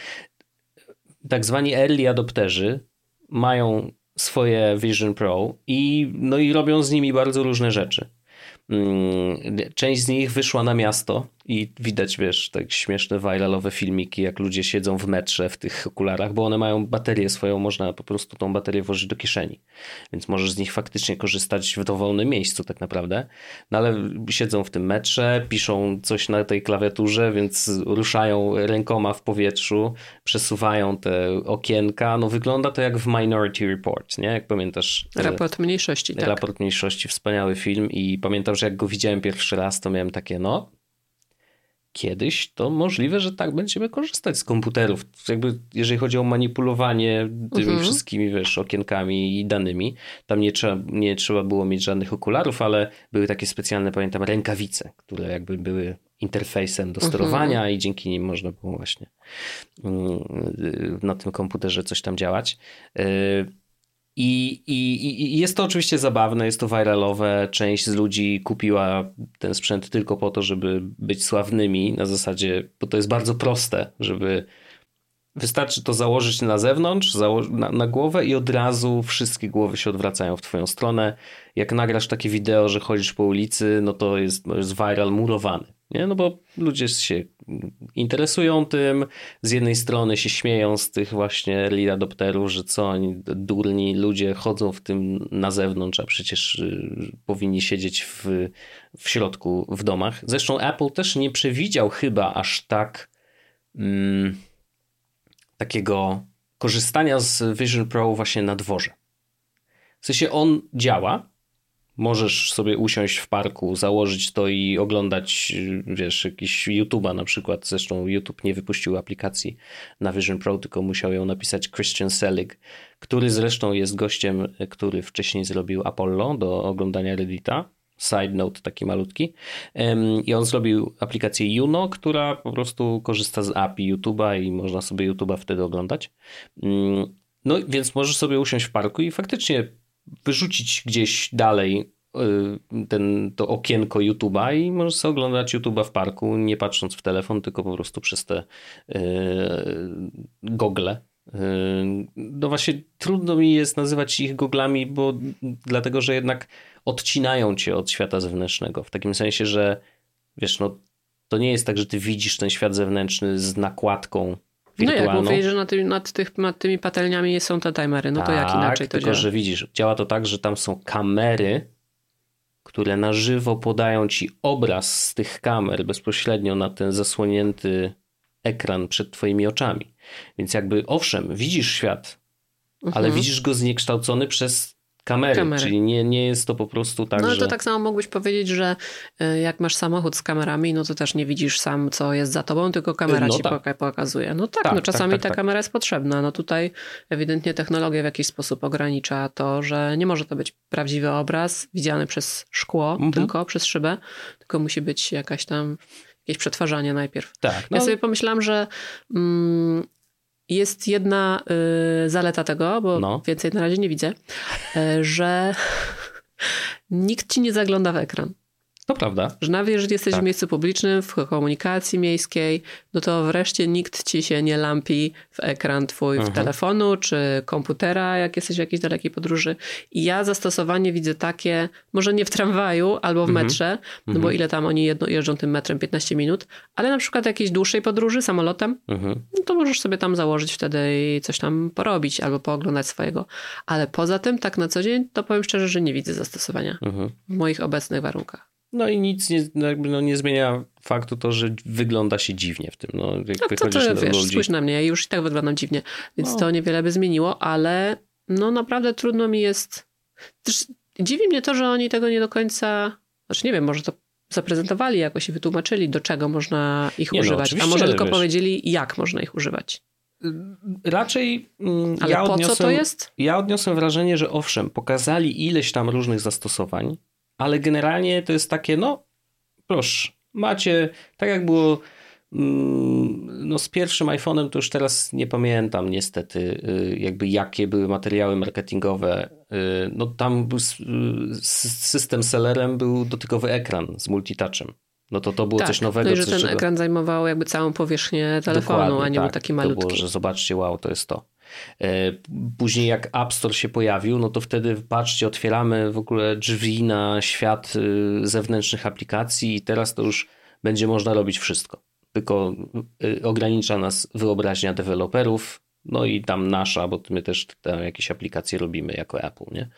tak zwani early adopterzy mają swoje Vision Pro i, no i robią z nimi bardzo różne rzeczy. Mm, Część z nich wyszła na miasto i widać, wiesz, tak śmieszne, viralowe filmiki, jak ludzie siedzą w metrze w tych okularach, bo one mają baterię swoją, można po prostu tą baterię włożyć do kieszeni. Więc możesz z nich faktycznie korzystać w dowolnym miejscu tak naprawdę. No ale siedzą w tym metrze, piszą coś na tej klawiaturze, więc ruszają rękoma w powietrzu, przesuwają te okienka. No wygląda to jak w Minority Report, nie? Jak pamiętasz? e, Raport mniejszości, tak. Raport Mniejszości, wspaniały film i pamiętam, że jak go widziałem pierwszy raz, to miałem takie, no kiedyś to możliwe, że tak będziemy korzystać z komputerów. Jakby jeżeli chodzi o manipulowanie tymi Mhm. wszystkimi, wiesz, okienkami i danymi, tam nie trzeba, nie trzeba było mieć żadnych okularów, ale były takie specjalne, pamiętam, rękawice, które jakby były interfejsem do sterowania i dzięki nim można było właśnie mm, na tym komputerze coś tam działać. I, i, I jest to oczywiście zabawne, jest to viralowe. Część z ludzi kupiła ten sprzęt tylko po to, żeby być sławnymi na zasadzie, bo to jest bardzo proste, żeby wystarczy to założyć na zewnątrz, zało- na, na głowę i od razu wszystkie głowy się odwracają w twoją stronę. Jak nagrasz takie wideo, że chodzisz po ulicy, no to jest, jest viral murowany. Nie? No bo ludzie się interesują tym, z jednej strony się śmieją z tych właśnie early adopterów, że co oni durni ludzie chodzą w tym na zewnątrz, a przecież y, powinni siedzieć w, w środku w domach. Zresztą Apple też nie przewidział chyba aż tak mm, takiego korzystania z Vision Pro właśnie na dworze. W sensie on działa, Możesz sobie usiąść w parku, założyć to i oglądać, wiesz, jakiś YouTube'a na przykład. Zresztą YouTube nie wypuścił aplikacji na Vision Pro, tylko musiał ją napisać Christian Selig, który zresztą jest gościem, który wcześniej zrobił Apollo do oglądania Reddita. Side note taki malutki. I on zrobił aplikację Juno, która po prostu korzysta z API YouTube'a i można sobie YouTube'a wtedy oglądać. Mm, No więc możesz sobie usiąść w parku i faktycznie wyrzucić gdzieś dalej y, ten, to okienko YouTube'a i możesz oglądać YouTube'a w parku, nie patrząc w telefon, tylko po prostu przez te yy, gogle. Yy, no właśnie trudno mi jest nazywać ich goglami, bo dlatego, że jednak odcinają cię od świata zewnętrznego. W takim sensie, że wiesz, no to nie jest tak, że ty widzisz ten świat zewnętrzny z nakładką No jak mówię, że nad, tymi- nad, tych, nad tymi patelniami są te timery, no to jak Tak, inaczej to tylko, działa? że widzisz, działa to tak, że tam są kamery, które na żywo podają ci obraz z tych kamer bezpośrednio na ten zasłonięty ekran przed twoimi oczami. Więc jakby owszem, widzisz świat, ale Mhm. widzisz go zniekształcony przez kamery, Kamery. czyli nie, nie jest to po prostu tak, No ale że... to tak samo mógłbyś powiedzieć, że y, jak masz samochód z kamerami, no to też nie widzisz sam, co jest za tobą, tylko kamera No ci tak. poka- pokazuje. No tak, Tak, no tak, czasami tak, ta tak. kamera jest potrzebna. No tutaj ewidentnie technologia w jakiś sposób ogranicza to, że nie może to być prawdziwy obraz widziany przez szkło, Mhm. tylko przez szybę, tylko musi być jakaś tam jakieś przetwarzanie najpierw. Tak, no, Ja sobie pomyślałam, że mm, jest jedna y, zaleta tego, bo No. więcej na razie nie widzę, y, że nikt ci nie zagląda w ekran. To prawda. Że nawet jeżeli jesteś Tak. w miejscu publicznym, w komunikacji miejskiej, no to wreszcie nikt ci się nie lampi w ekran twój w Mhm. telefonu czy komputera, jak jesteś w jakiejś dalekiej podróży. I ja zastosowanie widzę takie, może nie w tramwaju albo w Mhm. metrze, no bo ile tam oni jedno, jeżdżą tym metrem, 15 minut, ale na przykład jakiejś dłuższej podróży samolotem, Mhm. no to możesz sobie tam założyć wtedy i coś tam porobić albo pooglądać swojego. Ale poza tym, tak na co dzień, to powiem szczerze, że nie widzę zastosowania Mhm. w moich obecnych warunkach. No i nic nie, no jakby no nie zmienia faktu to, że wygląda się dziwnie w tym. No, jak No to, to wiesz, ludzi. spójrz na mnie, ja już i tak wyglądam dziwnie, więc No. to niewiele by zmieniło, ale no naprawdę trudno mi jest... Też dziwi mnie to, że oni tego nie do końca... Znaczy nie wiem, może to zaprezentowali jakoś i wytłumaczyli, do czego można ich Nie no, używać. A oczywiście, może tylko wiesz. powiedzieli, jak można ich używać. Raczej mm, Ale ja po odniosłem, co to jest? Ja odniosłem wrażenie, że owszem, pokazali ileś tam różnych zastosowań, ale generalnie to jest takie, no proszę, macie, tak jak było mm, no z pierwszym iPhone'em, to już teraz nie pamiętam niestety, y, jakby jakie były materiały marketingowe. Y, No tam był y, system sellerem był dotykowy ekran z multitouchem. No to to było tak, coś nowego. no i że ten czego- ekran zajmował jakby całą powierzchnię telefonu, Dokładnie, a nie był tak. taki To malutki. było, że zobaczcie, wow, to jest to. E, Później jak App Store się pojawił, no to wtedy patrzcie, otwieramy w ogóle drzwi na świat y, zewnętrznych aplikacji i teraz to już będzie można robić wszystko. Tylko y, ogranicza nas wyobraźnia deweloperów, no i tam nasza, bo my też tam jakieś aplikacje robimy jako Apple, nie?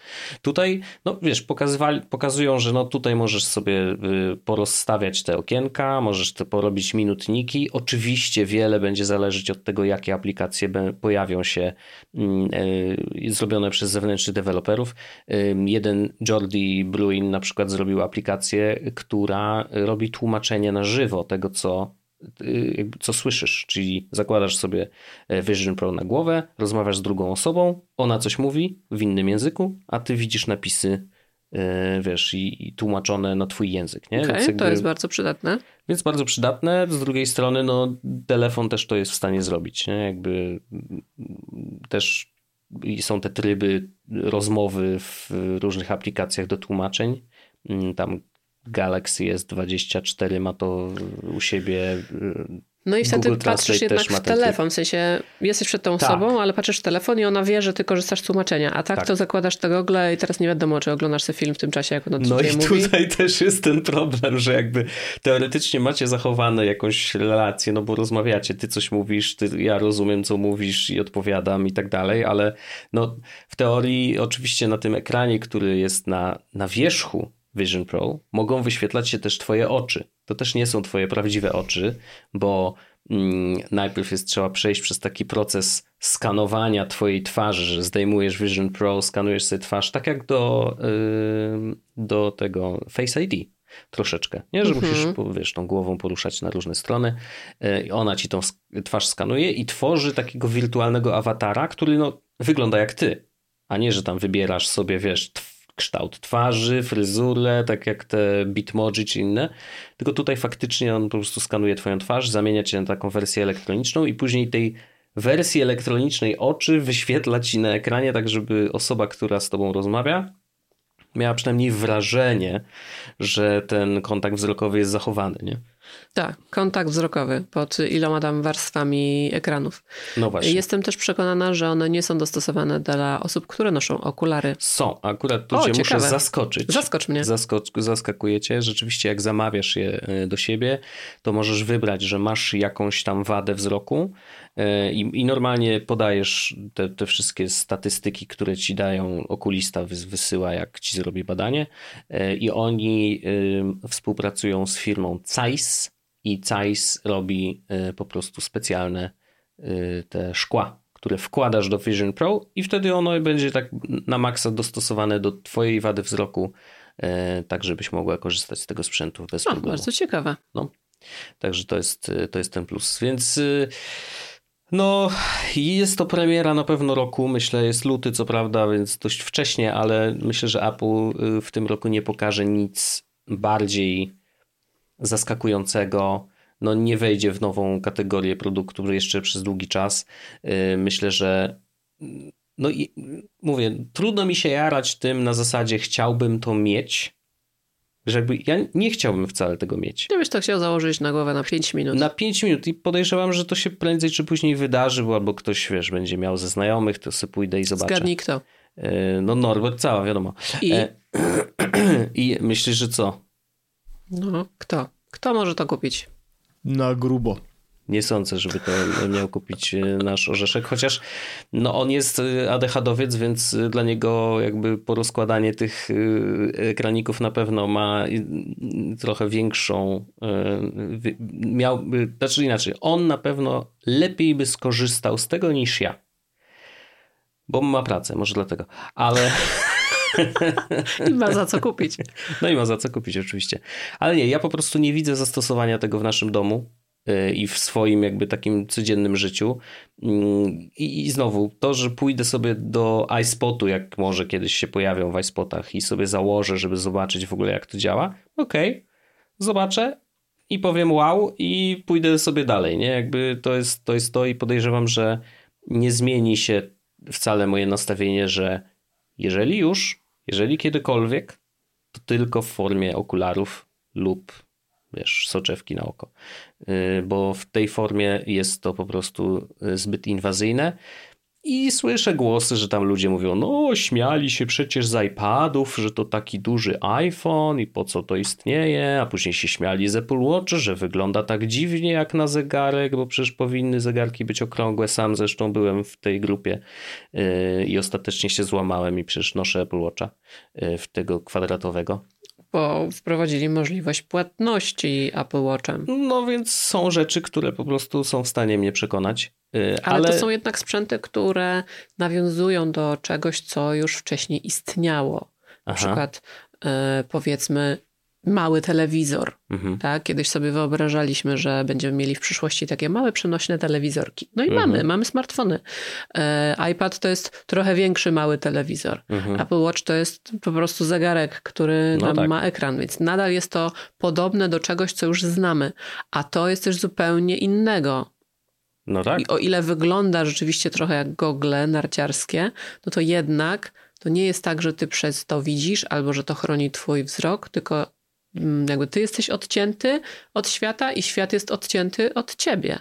Tutaj, no wiesz, pokazywali, pokazują, że no tutaj możesz sobie y, porozstawiać te okienka, możesz te porobić minutniki. Oczywiście wiele będzie zależeć od tego, jakie aplikacje pojawią się mm, y, zrobione przez zewnętrznych deweloperów. Jeden Jordi Bruin na przykład zrobił aplikację, która robi tłumaczenie na żywo tego, co co słyszysz, czyli zakładasz sobie e, Vision Pro na głowę, rozmawiasz z drugą osobą, ona coś mówi w innym języku, a ty widzisz napisy, e, wiesz, i, i tłumaczone na twój język, nie? Więc, jakby, to jest bardzo przydatne. więc bardzo przydatne. Z drugiej strony, no, telefon też to jest w stanie zrobić, nie? Jakby mm, też są te tryby rozmowy w różnych aplikacjach do tłumaczeń. Mm, Tam Galaxy S24 ma to u siebie. y, No i wtedy Google patrzysz Translate jednak w ten telefon, w sensie jesteś przed tą Tak. osobą, ale patrzysz w telefon i ona wie, że ty korzystasz z tłumaczenia, a tak, Tak. to zakładasz te gogle i teraz nie wiadomo, czy oglądasz sobie film w tym czasie, jak ona No i mówi. tutaj też jest ten problem, że jakby teoretycznie macie zachowane jakąś relację, no bo rozmawiacie, ty coś mówisz, ty, ja rozumiem, co mówisz i odpowiadam i tak dalej, ale no w teorii oczywiście na tym ekranie, który jest na, na wierzchu Vision Pro, mogą wyświetlać się też twoje oczy. To też nie są twoje prawdziwe oczy, bo mm, najpierw jest trzeba przejść przez taki proces skanowania twojej twarzy, że zdejmujesz Vision Pro, skanujesz sobie twarz, tak jak do, ym, do tego Face ID troszeczkę, nie? Że Mhm. musisz, wiesz, tą głową poruszać na różne strony i ona ci tą twarz skanuje i tworzy takiego wirtualnego awatara, który no, wygląda jak ty, a nie, że tam wybierasz sobie, wiesz, tw- kształt twarzy, fryzurę, tak jak te Bitmoji czy inne, tylko tutaj faktycznie on po prostu skanuje twoją twarz, zamienia cię na taką wersję elektroniczną i później tej wersji elektronicznej oczy wyświetla ci na ekranie, tak żeby osoba, która z tobą rozmawia, miała przynajmniej wrażenie, że ten kontakt wzrokowy jest zachowany, nie? Tak, kontakt wzrokowy pod iloma tam warstwami ekranów. No właśnie. Jestem też przekonana, że one nie są dostosowane dla osób, które noszą okulary. Są, akurat tu O, cię ciekawe. muszę zaskoczyć. Zaskocz mnie. Zaskocz, zaskakujecie. Rzeczywiście, jak zamawiasz je e, do siebie, to możesz wybrać, że masz jakąś tam wadę wzroku i, i normalnie podajesz te, te wszystkie statystyki, które ci dają okulista, wys- wysyła, jak ci zrobi badanie. E, I oni e, współpracują z firmą Zeiss i Zeiss robi e, po prostu specjalne e, te szkła, które wkładasz do Vision Pro i wtedy ono będzie tak na maksa dostosowane do twojej wady wzroku, e, tak żebyś mogła korzystać z tego sprzętu bez O, problemu. bardzo ciekawe. Także to jest, to jest ten plus. Więc y, no, jest to premiera na pewno roku. Myślę, jest luty, co prawda, więc dość wcześnie, ale myślę, że Apple y, w tym roku nie pokaże nic bardziej zaskakującego. No, nie wejdzie w nową kategorię produktów jeszcze przez długi czas. Y, Myślę, że no i mówię, trudno mi się jarać tym na zasadzie chciałbym to mieć, że jakby ja nie chciałbym wcale tego mieć. Gdybyś to chciał założyć na głowę na 5 minut. Na 5 minut i podejrzewam, że to się prędzej czy później wydarzy, bo albo ktoś, wiesz, będzie miał ze znajomych, to sobie pójdę i zobaczę. Zgadnij kto. E, No Norbert cała, wiadomo. I? E, I myślisz, że co? No, kto? Kto może to kupić? Na grubo. Nie sądzę, żeby to miał kupić e, nasz orzeszek, chociaż no on jest e, ADHDowiec, więc e, dla niego jakby porozkładanie tych ekraników na pewno ma e, trochę większą wi- miałby, znaczy inaczej, on na pewno lepiej by skorzystał z tego niż ja. Bo ma pracę, może dlatego. Ale I ma za co kupić. no i ma za co kupić oczywiście. Ale nie, ja po prostu nie widzę zastosowania tego w naszym domu i w swoim jakby takim codziennym życiu. Mm, I, znowu, to, że pójdę sobie do iSpotu, jak może kiedyś się pojawią w iSpotach i sobie założę, żeby zobaczyć w ogóle jak to działa, okej, zobaczę i powiem wow i pójdę sobie dalej, nie? Jakby to jest, to jest to i podejrzewam, że nie zmieni się wcale moje nastawienie, że jeżeli już, jeżeli kiedykolwiek, to tylko w formie okularów lub wiesz, soczewki na oko. Yy, Bo w tej formie jest to po prostu yy, zbyt inwazyjne. I słyszę głosy, że tam ludzie mówią, no śmiali się przecież z iPadów, że to taki duży iPhone i po co to istnieje, a później się śmiali z Apple Watch, że wygląda tak dziwnie jak na zegarek, bo przecież powinny zegarki być okrągłe. Sam zresztą byłem w tej grupie yy, i ostatecznie się złamałem i przecież noszę Apple Watcha w tego kwadratowego. Bo wprowadzili możliwość płatności Apple Watchem. No więc są rzeczy, które po prostu są w stanie mnie przekonać. Ale, Ale, to są jednak sprzęty, które nawiązują do czegoś, co już wcześniej istniało. Na Aha. przykład e, powiedzmy mały telewizor. Mhm. Tak? Kiedyś sobie wyobrażaliśmy, że będziemy mieli w przyszłości takie małe przenośne telewizorki. No i Mhm. mamy, mamy smartfony. E, iPad to jest trochę większy mały telewizor. Mhm. Apple Watch to jest po prostu zegarek, który No nam tak. ma ekran, więc nadal jest to podobne do czegoś, co już znamy. A to jest też zupełnie innego. No tak. I o ile wygląda rzeczywiście trochę jak gogle narciarskie, no to jednak to nie jest tak, że ty przez to widzisz albo że to chroni twój wzrok, tylko jakby ty jesteś odcięty od świata i świat jest odcięty od ciebie.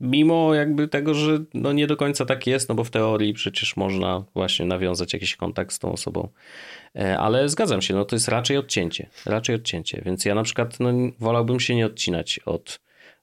Mimo jakby tego, że no nie do końca tak jest, no bo w teorii przecież można właśnie nawiązać jakiś kontakt z tą osobą. E, Ale zgadzam się, no to jest raczej odcięcie. Raczej odcięcie. Więc ja na przykład no, wolałbym się nie odcinać od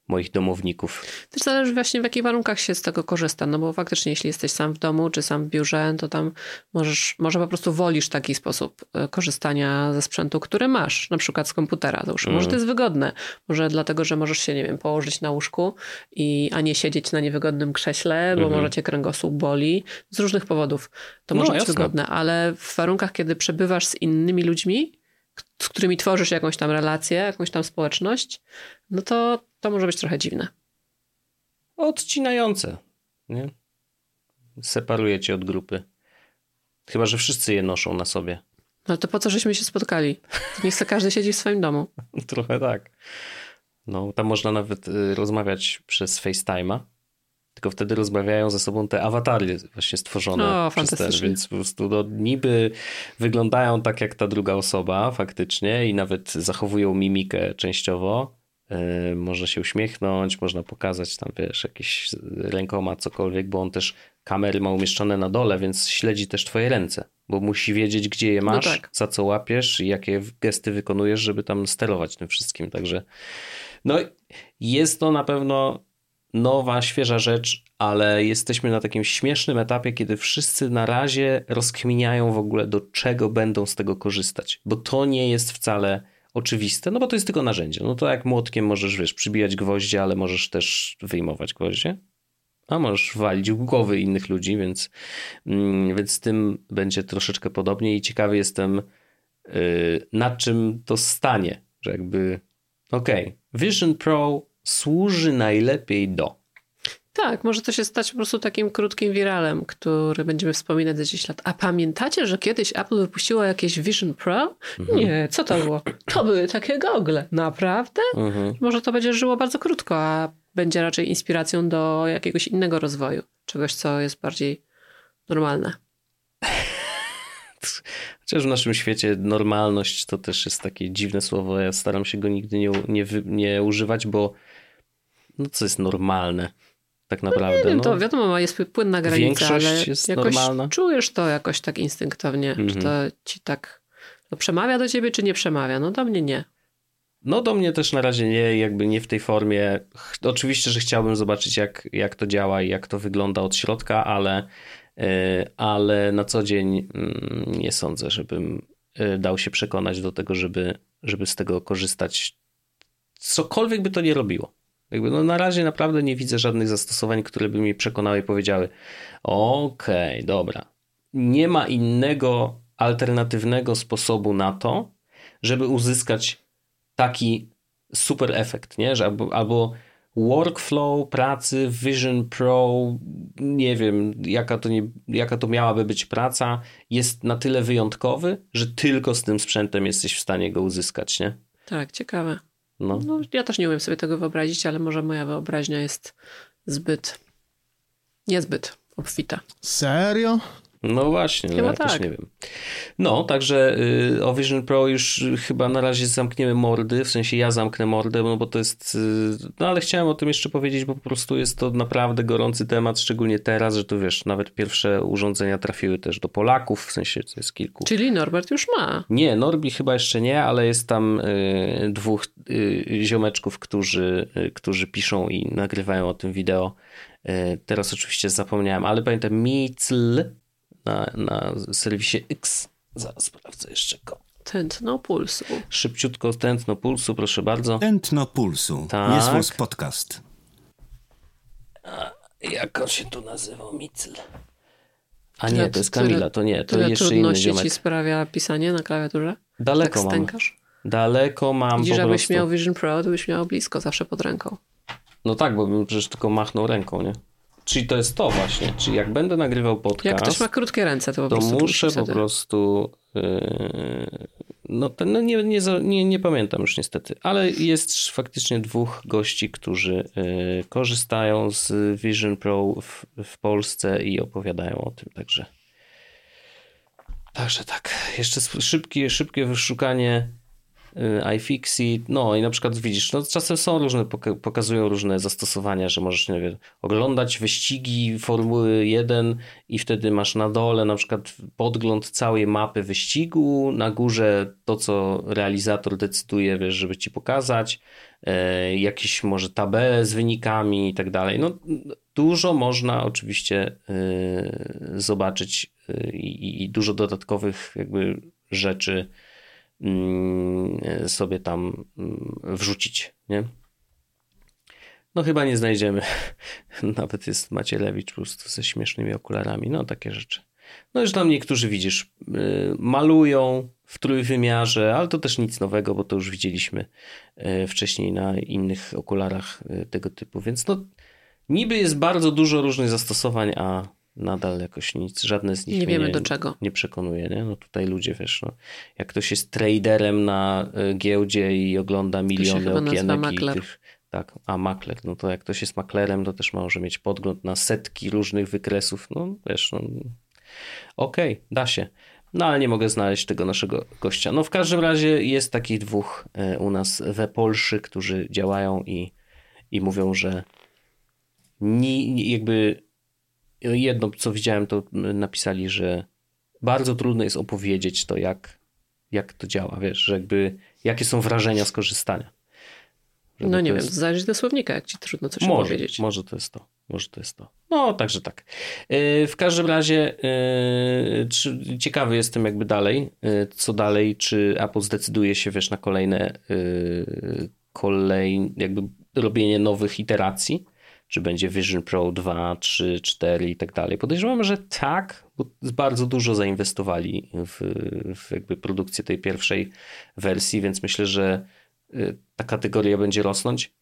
moich domowników. Też zależy właśnie w jakich warunkach się z tego korzysta, no bo faktycznie jeśli jesteś sam w domu czy sam w biurze, to tam możesz, może po prostu wolisz taki sposób e, korzystania ze sprzętu, który masz, na przykład z komputera. Załóżmy. Może to jest wygodne, może dlatego, że możesz się, nie wiem, położyć na łóżku, i, a nie siedzieć na niewygodnym krześle, bo może cię kręgosłup boli, z różnych powodów. To No, może być jasne. wygodne, ale w warunkach, kiedy przebywasz z innymi ludźmi, z którymi tworzysz jakąś tam relację, jakąś tam społeczność, no to to może być trochę dziwne. Odcinające. Nie? Separuje cię od grupy. Chyba, że wszyscy je noszą na sobie. No to po co żeśmy się spotkali? Niech se każdy siedzi w swoim domu. Trochę tak. No, tam można nawet y, rozmawiać przez FaceTime'a. tylko wtedy rozmawiają ze sobą te awatary właśnie stworzone O, przez ten, więc po prostu no, niby wyglądają tak jak ta druga osoba faktycznie i nawet zachowują mimikę częściowo. Yy, można się uśmiechnąć, można pokazać tam, wiesz, jakieś rękoma cokolwiek, bo on też kamery ma umieszczone na dole, więc śledzi też twoje ręce, bo musi wiedzieć, gdzie je masz, tak. za co łapiesz i jakie gesty wykonujesz, żeby tam sterować tym wszystkim. Także no jest to na pewno nowa, świeża rzecz, ale jesteśmy na takim śmiesznym etapie, kiedy wszyscy na razie rozkminiają w ogóle do czego będą z tego korzystać, bo to nie jest wcale oczywiste, no bo to jest tylko narzędzie. No to jak młotkiem możesz, wiesz, przybijać gwoździe, ale możesz też wyjmować gwoździe. A możesz walić w głowy innych ludzi, więc, mm, więc z tym będzie troszeczkę podobnie i ciekawy jestem, yy, na czym to stanie, że jakby okej, Vision Pro służy najlepiej do. Tak, może to się stać po prostu takim krótkim wiralem, który będziemy wspominać za 10 lat. A pamiętacie, że kiedyś Apple wypuściło jakieś Vision Pro? Mhm. Nie, co to było? To były takie gogle. Naprawdę? Mhm. Może to będzie żyło bardzo krótko, a będzie raczej inspiracją do jakiegoś innego rozwoju. Czegoś, co jest bardziej normalne. Chociaż w naszym świecie normalność to też jest takie dziwne słowo. Ja staram się go nigdy nie, nie, nie używać, bo no co jest normalne tak naprawdę? Nie wiem, no, to wiadomo, jest płynna granica, Większość ale jest jakoś normalna. czujesz to jakoś tak instynktownie. Czy Mhm. to ci tak no, przemawia do ciebie, czy nie przemawia? No do mnie nie. No do mnie też na razie nie, jakby nie w tej formie. Oczywiście, że chciałbym zobaczyć jak, jak to działa i jak to wygląda od środka, ale, yy, ale na co dzień mm, nie sądzę, żebym yy, dał się przekonać do tego, żeby, żeby z tego korzystać. Cokolwiek by to nie robiło. Jakby no na razie naprawdę nie widzę żadnych zastosowań, które by mnie przekonały i powiedziały: Okej, dobra. Nie ma innego alternatywnego sposobu na to, żeby uzyskać taki super efekt, nie? Że albo, albo workflow pracy Vision Pro, nie wiem, jaka to, nie, jaka to miałaby być praca, jest na tyle wyjątkowy, że tylko z tym sprzętem jesteś w stanie go uzyskać, nie? Tak, ciekawe. No. No, ja też nie umiem sobie tego wyobrazić, ale może moja wyobraźnia jest zbyt, niezbyt obfita. Serio? No właśnie, no Chyba ja też tak. nie wiem. No, także y, o Vision Pro już chyba na razie zamkniemy mordy, w sensie ja zamknę mordę, no bo to jest, y, no ale chciałem o tym jeszcze powiedzieć, bo po prostu jest to naprawdę gorący temat, szczególnie teraz, że tu wiesz, nawet pierwsze urządzenia trafiły też do Polaków, w sensie to jest kilku. Czyli Norbert już ma. Nie, Norbi chyba jeszcze nie, ale jest tam y, dwóch y, ziomeczków, którzy, y, którzy piszą i nagrywają o tym wideo. Y, teraz oczywiście zapomniałem, ale pamiętam Micl na, na serwisie X. Zaraz sprawdzę jeszcze go. Tętno pulsu. Szybciutko tętno pulsu, proszę bardzo. Tętno pulsu. Tak. Jest podcast. Jak on się tu nazywał? Micl. A nie, to jest Kamila, to nie, to jeszcze inny trudności ziomek. ci sprawia pisanie na klawiaturze? Daleko tak mam. stękasz? Daleko mam Widzisz, po jakbyś prostu. miał Vision Pro, to byś miał blisko, zawsze pod ręką. No tak, bo bym przecież tylko machnął ręką, nie? Czyli to jest to właśnie. Czyli jak będę nagrywał podcast, Jak ktoś ma krótkie ręce, to po to prostu muszę po prostu. Yy, no, ten, no nie, nie, nie, nie pamiętam już niestety, ale jest faktycznie dwóch gości, którzy yy, korzystają z Vision Pro w, w Polsce i opowiadają o tym, także. Także tak. Jeszcze szybkie, szybkie wyszukanie y, iFixit, no i na przykład widzisz, no czasem są różne, poka- pokazują różne zastosowania, że możesz, nie wiem, oglądać wyścigi Formuły 1 i wtedy masz na dole na przykład podgląd całej mapy wyścigu, na górze to, co realizator decyduje, wiesz, żeby ci pokazać, e, jakieś może tabele z wynikami i tak dalej. No dużo można oczywiście y, zobaczyć y, i, dużo dodatkowych jakby rzeczy sobie tam mm, wrzucić, nie? No chyba nie znajdziemy. Nawet jest Macielewicz po prostu ze śmiesznymi okularami. No takie rzeczy. No już tam niektórzy widzisz, y, malują w trójwymiarze, ale to też nic nowego, bo to już widzieliśmy y, wcześniej na innych okularach y, tego typu. Więc no niby jest bardzo dużo różnych zastosowań, a nadal jakoś nic, żadne z nich Nie wiemy do czego. nie przekonuje, nie? No tutaj ludzie, wiesz, no, jak ktoś jest traderem na y, giełdzie i ogląda miliony okienek i tych, Tak, a makler, no to jak ktoś jest maklerem, to też może mieć podgląd na setki różnych wykresów. No wiesz, no, okej, okay, da się. No ale nie mogę znaleźć tego naszego gościa. No w każdym razie jest takich dwóch e, u nas we Polsce, którzy działają i, i mówią, że ni, jakby jedno co widziałem to napisali, że bardzo trudno jest opowiedzieć to jak, jak to działa, wiesz, że jakby jakie są wrażenia z korzystania. no nie wiem, jest... zależy do słownika, jak ci trudno coś może, powiedzieć. Może to jest to. Może to jest to. No, także tak. E, w każdym razie e, ciekawy jestem jakby dalej, e, co dalej, czy Apple zdecyduje się, wiesz, na kolejne kolejne, jakby robienie nowych iteracji, czy będzie Vision Pro 2, 3, 4 i tak dalej. Podejrzewam, że tak, bo bardzo dużo zainwestowali w, w jakby produkcję tej pierwszej wersji, więc myślę, że ta kategoria będzie rosnąć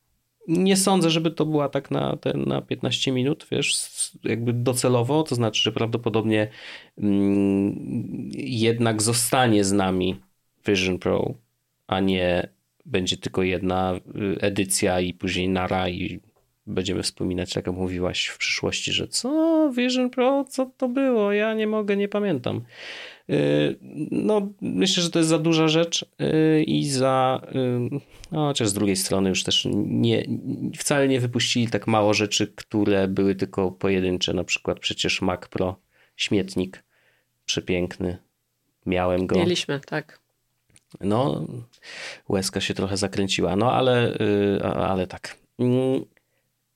nie sądzę, żeby to była tak na, te, na 15 minut, wiesz, jakby docelowo, to znaczy, że prawdopodobnie mm, jednak zostanie z nami Vision Pro, a nie będzie tylko jedna y, edycja i później nara i będziemy wspominać, jak mówiłaś w przyszłości, że co, Vision Pro, co to było, ja nie mogę, nie pamiętam. Y, no, myślę, że to jest za duża rzecz y, i za. Y, no, chociaż z drugiej strony już też nie, wcale nie wypuścili tak mało rzeczy, które były tylko pojedyncze. Na przykład przecież Mac Pro, śmietnik, przepiękny. Miałem go. Mieliśmy, tak. No, łezka się trochę zakręciła, no ale, ale tak.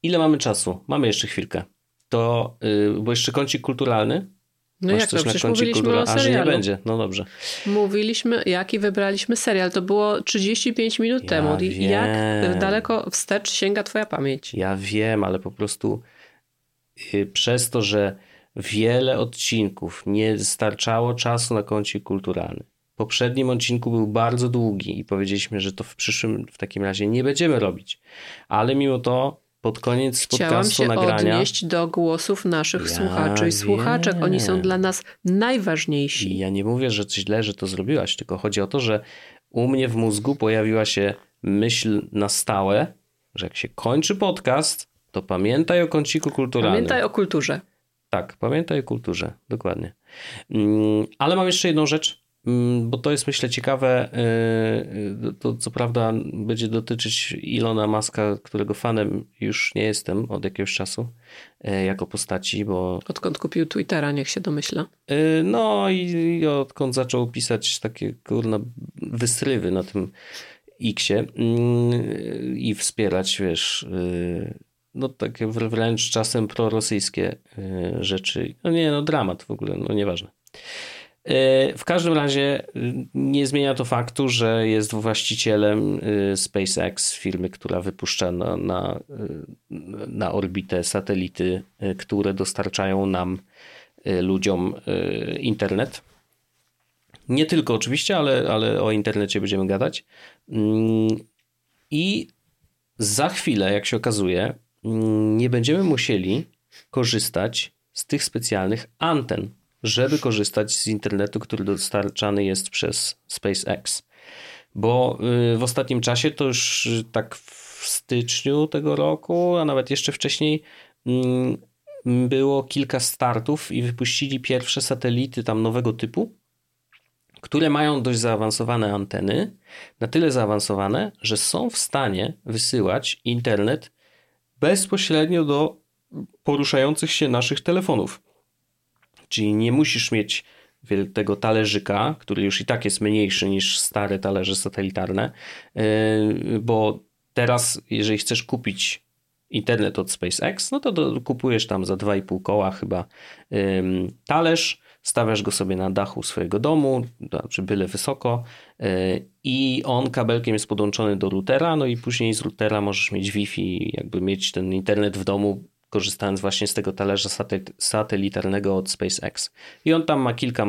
Ile mamy czasu? Mamy jeszcze chwilkę. To, bo jeszcze kącik kulturalny no Masz jak to? Przecież mówiliśmy kultura... o serialu. A, że nie będzie, no dobrze. Mówiliśmy, jaki wybraliśmy serial. To było 35 minut ja temu. Wiem. Jak daleko wstecz sięga twoja pamięć? Ja wiem, ale po prostu y, przez to, że wiele odcinków nie starczało czasu na koncie kulturalny. W poprzednim odcinku był bardzo długi i powiedzieliśmy, że to w przyszłym w takim razie nie będziemy robić. Ale mimo to pod koniec Chciałam podcastu się nagrania. odnieść do głosów naszych ja słuchaczy i słuchaczek. Oni są dla nas najważniejsi. I ja nie mówię, że źle, że to zrobiłaś, tylko chodzi o to, że u mnie w mózgu pojawiła się myśl na stałe, że jak się kończy podcast, to pamiętaj o kąciku kulturalnym. Pamiętaj o kulturze. Tak, pamiętaj o kulturze, dokładnie. Mm, ale mam jeszcze jedną rzecz, bo to jest myślę ciekawe, y, y, to co prawda będzie dotyczyć Ilona Maska, którego fanem już nie jestem od jakiegoś czasu y, jako postaci, bo... Odkąd kupił Twittera, niech się domyśla. No i, i odkąd zaczął pisać takie kurna wysrywy na tym Xie i wspierać, wiesz, no takie wręcz czasem prorosyjskie rzeczy. No nie, no dramat w ogóle, no nieważne. E, w każdym razie y, nie zmienia to faktu, że jest właścicielem y, SpaceX, firmy, która wypuszcza na, na, y, na orbitę satelity, które dostarczają nam, ludziom, internet. Nie tylko oczywiście, ale, ale o internecie będziemy gadać. Mm, I za chwilę, jak się okazuje, mm, nie będziemy musieli korzystać z tych specjalnych anten żeby korzystać z internetu, który dostarczany jest przez SpaceX. Bo y, w ostatnim czasie, to już tak w styczniu tego roku, a nawet jeszcze wcześniej, mm, było kilka startów i wypuścili pierwsze satelity tam nowego typu, które mają dość zaawansowane anteny, na tyle zaawansowane, że są w stanie wysyłać internet bezpośrednio do poruszających się naszych telefonów. Czyli nie musisz mieć tego talerzyka, który już i tak jest mniejszy niż stare talerze satelitarne, yy, bo teraz, jeżeli chcesz kupić internet od SpaceX, no to kupujesz tam za 2,5 koła chyba talerz, stawiasz go sobie na dachu swojego domu, czy byle wysoko yy, i on kabelkiem jest podłączony do routera, no i później z routera możesz mieć Wi-Fi, jakby mieć ten internet w domu korzystając właśnie z tego talerza satelitarnego od SpaceX. I on tam ma kilka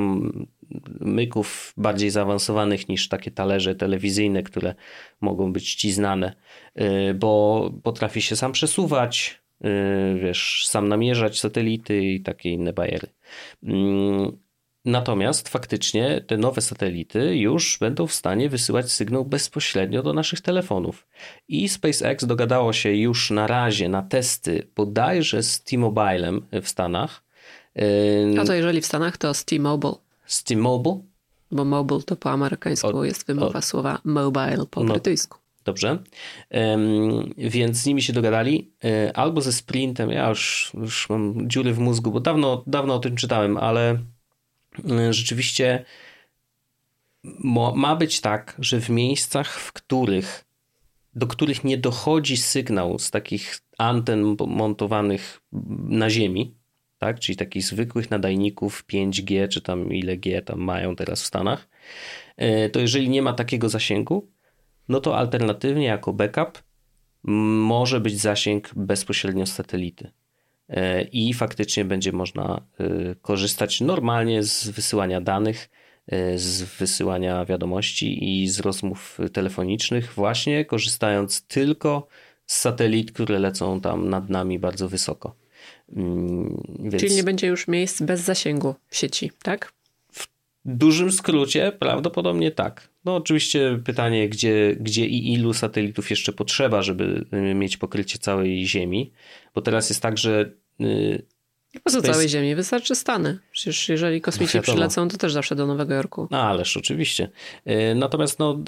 myków bardziej zaawansowanych niż takie talerze telewizyjne, które mogą być ci znane, y, bo potrafi się sam przesuwać, y, wiesz, sam namierzać satelity i takie inne bajery. Natomiast faktycznie te nowe satelity już będą w stanie wysyłać sygnał bezpośrednio do naszych telefonów. I SpaceX dogadało się już na razie na testy bodajże z T-Mobilem w Stanach. A to jeżeli w Stanach to z T-Mobile, Z T-Mobile, bo mobile to po amerykańsku O- jest wymowa o- słowa mobile po No. brytyjsku. Dobrze. Em, więc z nimi się dogadali. E, albo ze Sprintem, ja już, już mam dziury w mózgu, bo dawno, dawno o tym czytałem, ale rzeczywiście mo, ma być tak, że w miejscach, w których, do których nie dochodzi sygnał z takich anten montowanych na ziemi, tak, czyli takich zwykłych nadajników 5G, czy tam ile G tam mają teraz w Stanach, e, to jeżeli nie ma takiego zasięgu, no to alternatywnie jako backup może być zasięg bezpośrednio z satelity. E, I faktycznie będzie można e, korzystać normalnie z wysyłania danych, e, z wysyłania wiadomości i z rozmów telefonicznych, właśnie korzystając tylko z satelit, które lecą tam nad nami bardzo wysoko. Mm, Więc... Czyli nie będzie już miejsc bez zasięgu w sieci, tak? Dużym skrócie prawdopodobnie tak. No oczywiście pytanie, gdzie, gdzie i ilu satelitów jeszcze potrzeba, żeby y, mieć pokrycie całej Ziemi, bo teraz jest tak, że y, Po co całej Ziemi? Wystarczy Stany. Przecież jeżeli kosmici No przylecą, to też zawsze do Nowego Jorku. No ależ oczywiście. E, Natomiast no,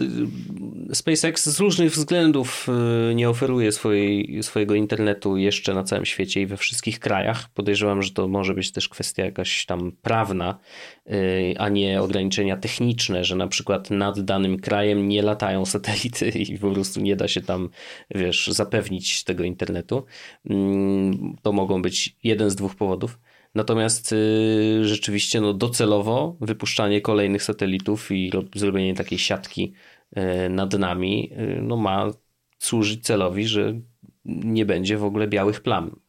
SpaceX z różnych względów e, nie oferuje swojej, swojego internetu jeszcze na całym świecie i we wszystkich krajach. Podejrzewam, że to może być też kwestia jakaś tam prawna, e, a nie ograniczenia techniczne, że na przykład nad danym krajem nie latają satelity i po prostu nie da się tam, wiesz, zapewnić tego internetu. Mm, To mogą być jeden z dwóch powodów. Natomiast y, rzeczywiście no, docelowo wypuszczanie kolejnych satelitów i ro- zrobienie takiej siatki y, nad nami y, no, ma służyć celowi, że nie będzie w ogóle białych plam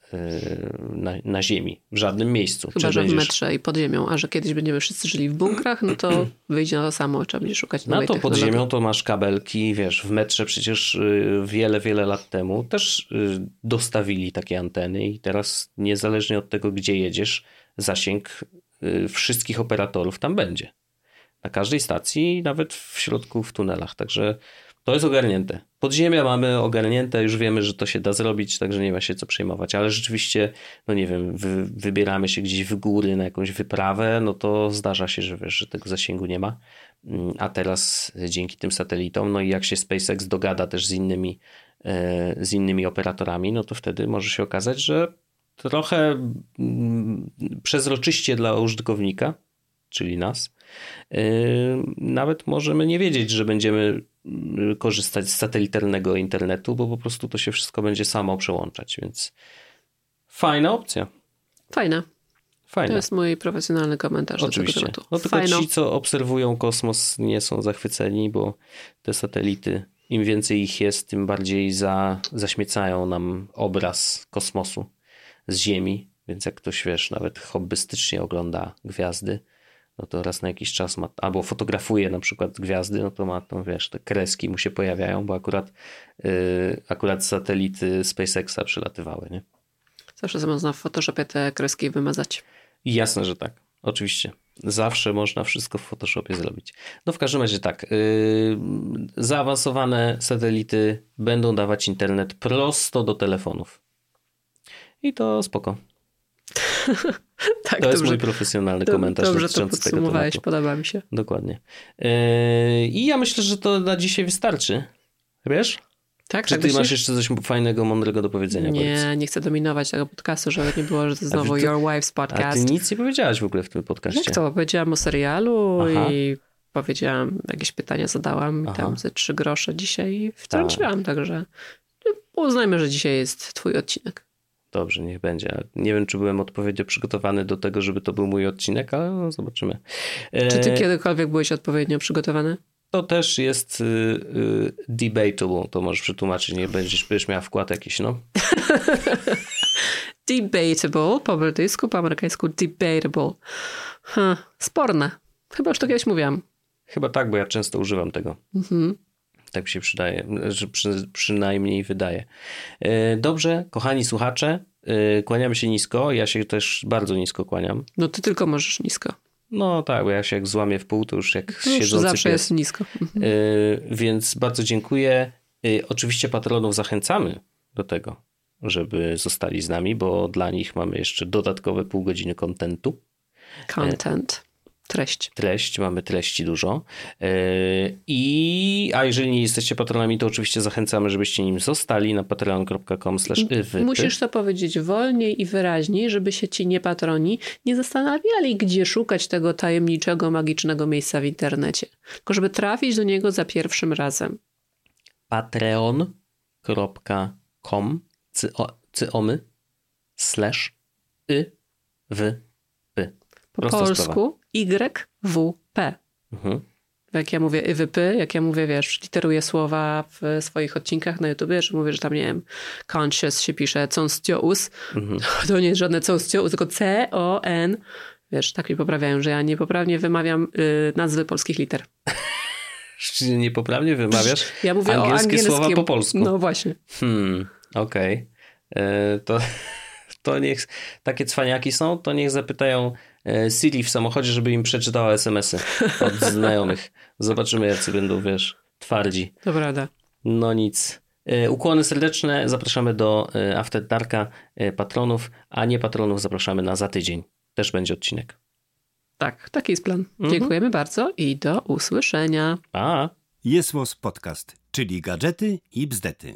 na, na Ziemi, w żadnym miejscu. Chyba, że w metrze i pod ziemią. A że kiedyś będziemy wszyscy żyli w bunkrach, no to wyjdzie na to samo. Trzeba będzie szukać No nowej to pod ziemią to masz kabelki, wiesz, w metrze przecież y, wiele, wiele lat temu też y, dostawili takie anteny i teraz niezależnie od tego, gdzie jedziesz, zasięg y, wszystkich operatorów tam będzie. Na każdej stacji, nawet w środku, w tunelach, także to jest ogarnięte. Podziemia mamy ogarnięte, już wiemy, że to się da zrobić, także nie ma się co przejmować, ale rzeczywiście, no nie wiem, wy, wybieramy się gdzieś w góry na jakąś wyprawę, no to zdarza się, że wiesz, że tego zasięgu nie ma. Mm, A teraz dzięki tym satelitom, no i jak się SpaceX dogada też z innymi, e, z innymi operatorami, no to wtedy może się okazać, że trochę mm, przezroczyście dla użytkownika, czyli nas, yy, nawet możemy nie wiedzieć, że będziemy korzystać z satelitarnego internetu, bo po prostu to się wszystko będzie samo przełączać, więc fajna opcja. Fajne. Fajna. To jest mój profesjonalny komentarz Oczywiście. do tego tematu. No tylko Fajno. ci, co obserwują kosmos, nie są zachwyceni, bo te satelity, im więcej ich jest, tym bardziej za, zaśmiecają nam obraz kosmosu z Ziemi. Więc jak ktoś, wiesz, nawet hobbystycznie ogląda gwiazdy, no to raz na jakiś czas ma, albo fotografuje na przykład gwiazdy, no to ma, to wiesz, te kreski mu się pojawiają, bo akurat, yy, akurat satelity SpaceXa przylatywały, nie? Zawsze można w Photoshopie te kreski wymazać. Jasne, że tak. Oczywiście. Zawsze można wszystko w Photoshopie zrobić. No w każdym razie tak. Yy, zaawansowane satelity będą dawać internet prosto do telefonów. I to spoko. Tak, To jest dobrze, mój profesjonalny komentarz dobrze to dotyczący tego podsumowałeś, tematu. podoba mi się. Dokładnie. Yy, I ja myślę, że to na dzisiaj wystarczy. Wiesz? Tak, Czy tak ty myślisz? masz jeszcze coś fajnego, mądrego do powiedzenia? Powiedz. Nie, nie chcę dominować tego podcastu, żeby nie było, że to znowu ty- Your Wife's A ty Podcast. nic nie powiedziałaś w ogóle w tym podcaście. Jak to? Powiedziałam o serialu Aha. i powiedziałam, jakieś pytania zadałam i Aha. Tak. tam ze trzy grosze dzisiaj wtrąciłam, także uznajmy, że dzisiaj jest twój odcinek. Dobrze, niech będzie. Nie wiem, czy byłem odpowiednio przygotowany do tego, żeby to był mój odcinek, ale no, zobaczymy. Czy ty E, kiedykolwiek byłeś odpowiednio przygotowany? To też jest y, y, debatable, to możesz przetłumaczyć, nie będziesz, będziesz miała wkład jakiś, no. Debatable, po brytyjsku, po amerykańsku debatable. Huh, sporne. Chyba już to kiedyś mówiłam. Chyba tak, bo ja często używam tego. Mhm. Tak mi się przydaje, że przy, przynajmniej wydaje. E, Dobrze, kochani słuchacze, e, kłaniamy się nisko. Ja się też bardzo nisko kłaniam. No ty tylko możesz nisko. No tak, bo ja się jak złamię w pół, to już jak Już siedzący zawsze pies. jest nisko. Mhm. Y, więc bardzo dziękuję. Oczywiście patronów zachęcamy do tego, żeby zostali z nami, bo dla nich mamy jeszcze dodatkowe pół godziny kontentu. Content. Treść. Treść, mamy treści dużo. Y, I, a jeżeli nie jesteście patronami, to oczywiście zachęcamy, żebyście nim zostali na patreon.com Musisz to powiedzieć wolniej i wyraźniej, żeby się ci niepatroni nie zastanawiali, gdzie szukać tego tajemniczego, magicznego miejsca w internecie. Tylko żeby trafić do niego za pierwszym razem. patreon.com cyomy slash y w p. Po polsku YWP. Mhm. Jak ja mówię YWP, jak ja mówię, wiesz, literuję słowa w swoich odcinkach na YouTubie, że mówię, że tam, nie wiem, conscious się pisze conscious, Mhm. to nie jest żadne conscious, tylko C-O-N. Wiesz, tak mi poprawiają, że ja niepoprawnie wymawiam y, nazwy polskich liter. Niepoprawnie wymawiasz Ja mówię angielskie słowa po polsku? No właśnie. Hmm, okej. E, To, to niech, takie cwaniaki są, to niech zapytają Siri w samochodzie, żeby im przeczytała SMS-y od znajomych. Zobaczymy, jacy będą, wiesz, twardzi. To prawda. No nic. E, Ukłony serdeczne, zapraszamy do e, After Darka e, patronów, a nie patronów zapraszamy na za tydzień. Też będzie odcinek. Tak, taki jest plan. Mhm. Dziękujemy bardzo i do usłyszenia. Pa! Jest Podcast, czyli gadżety i bzdety.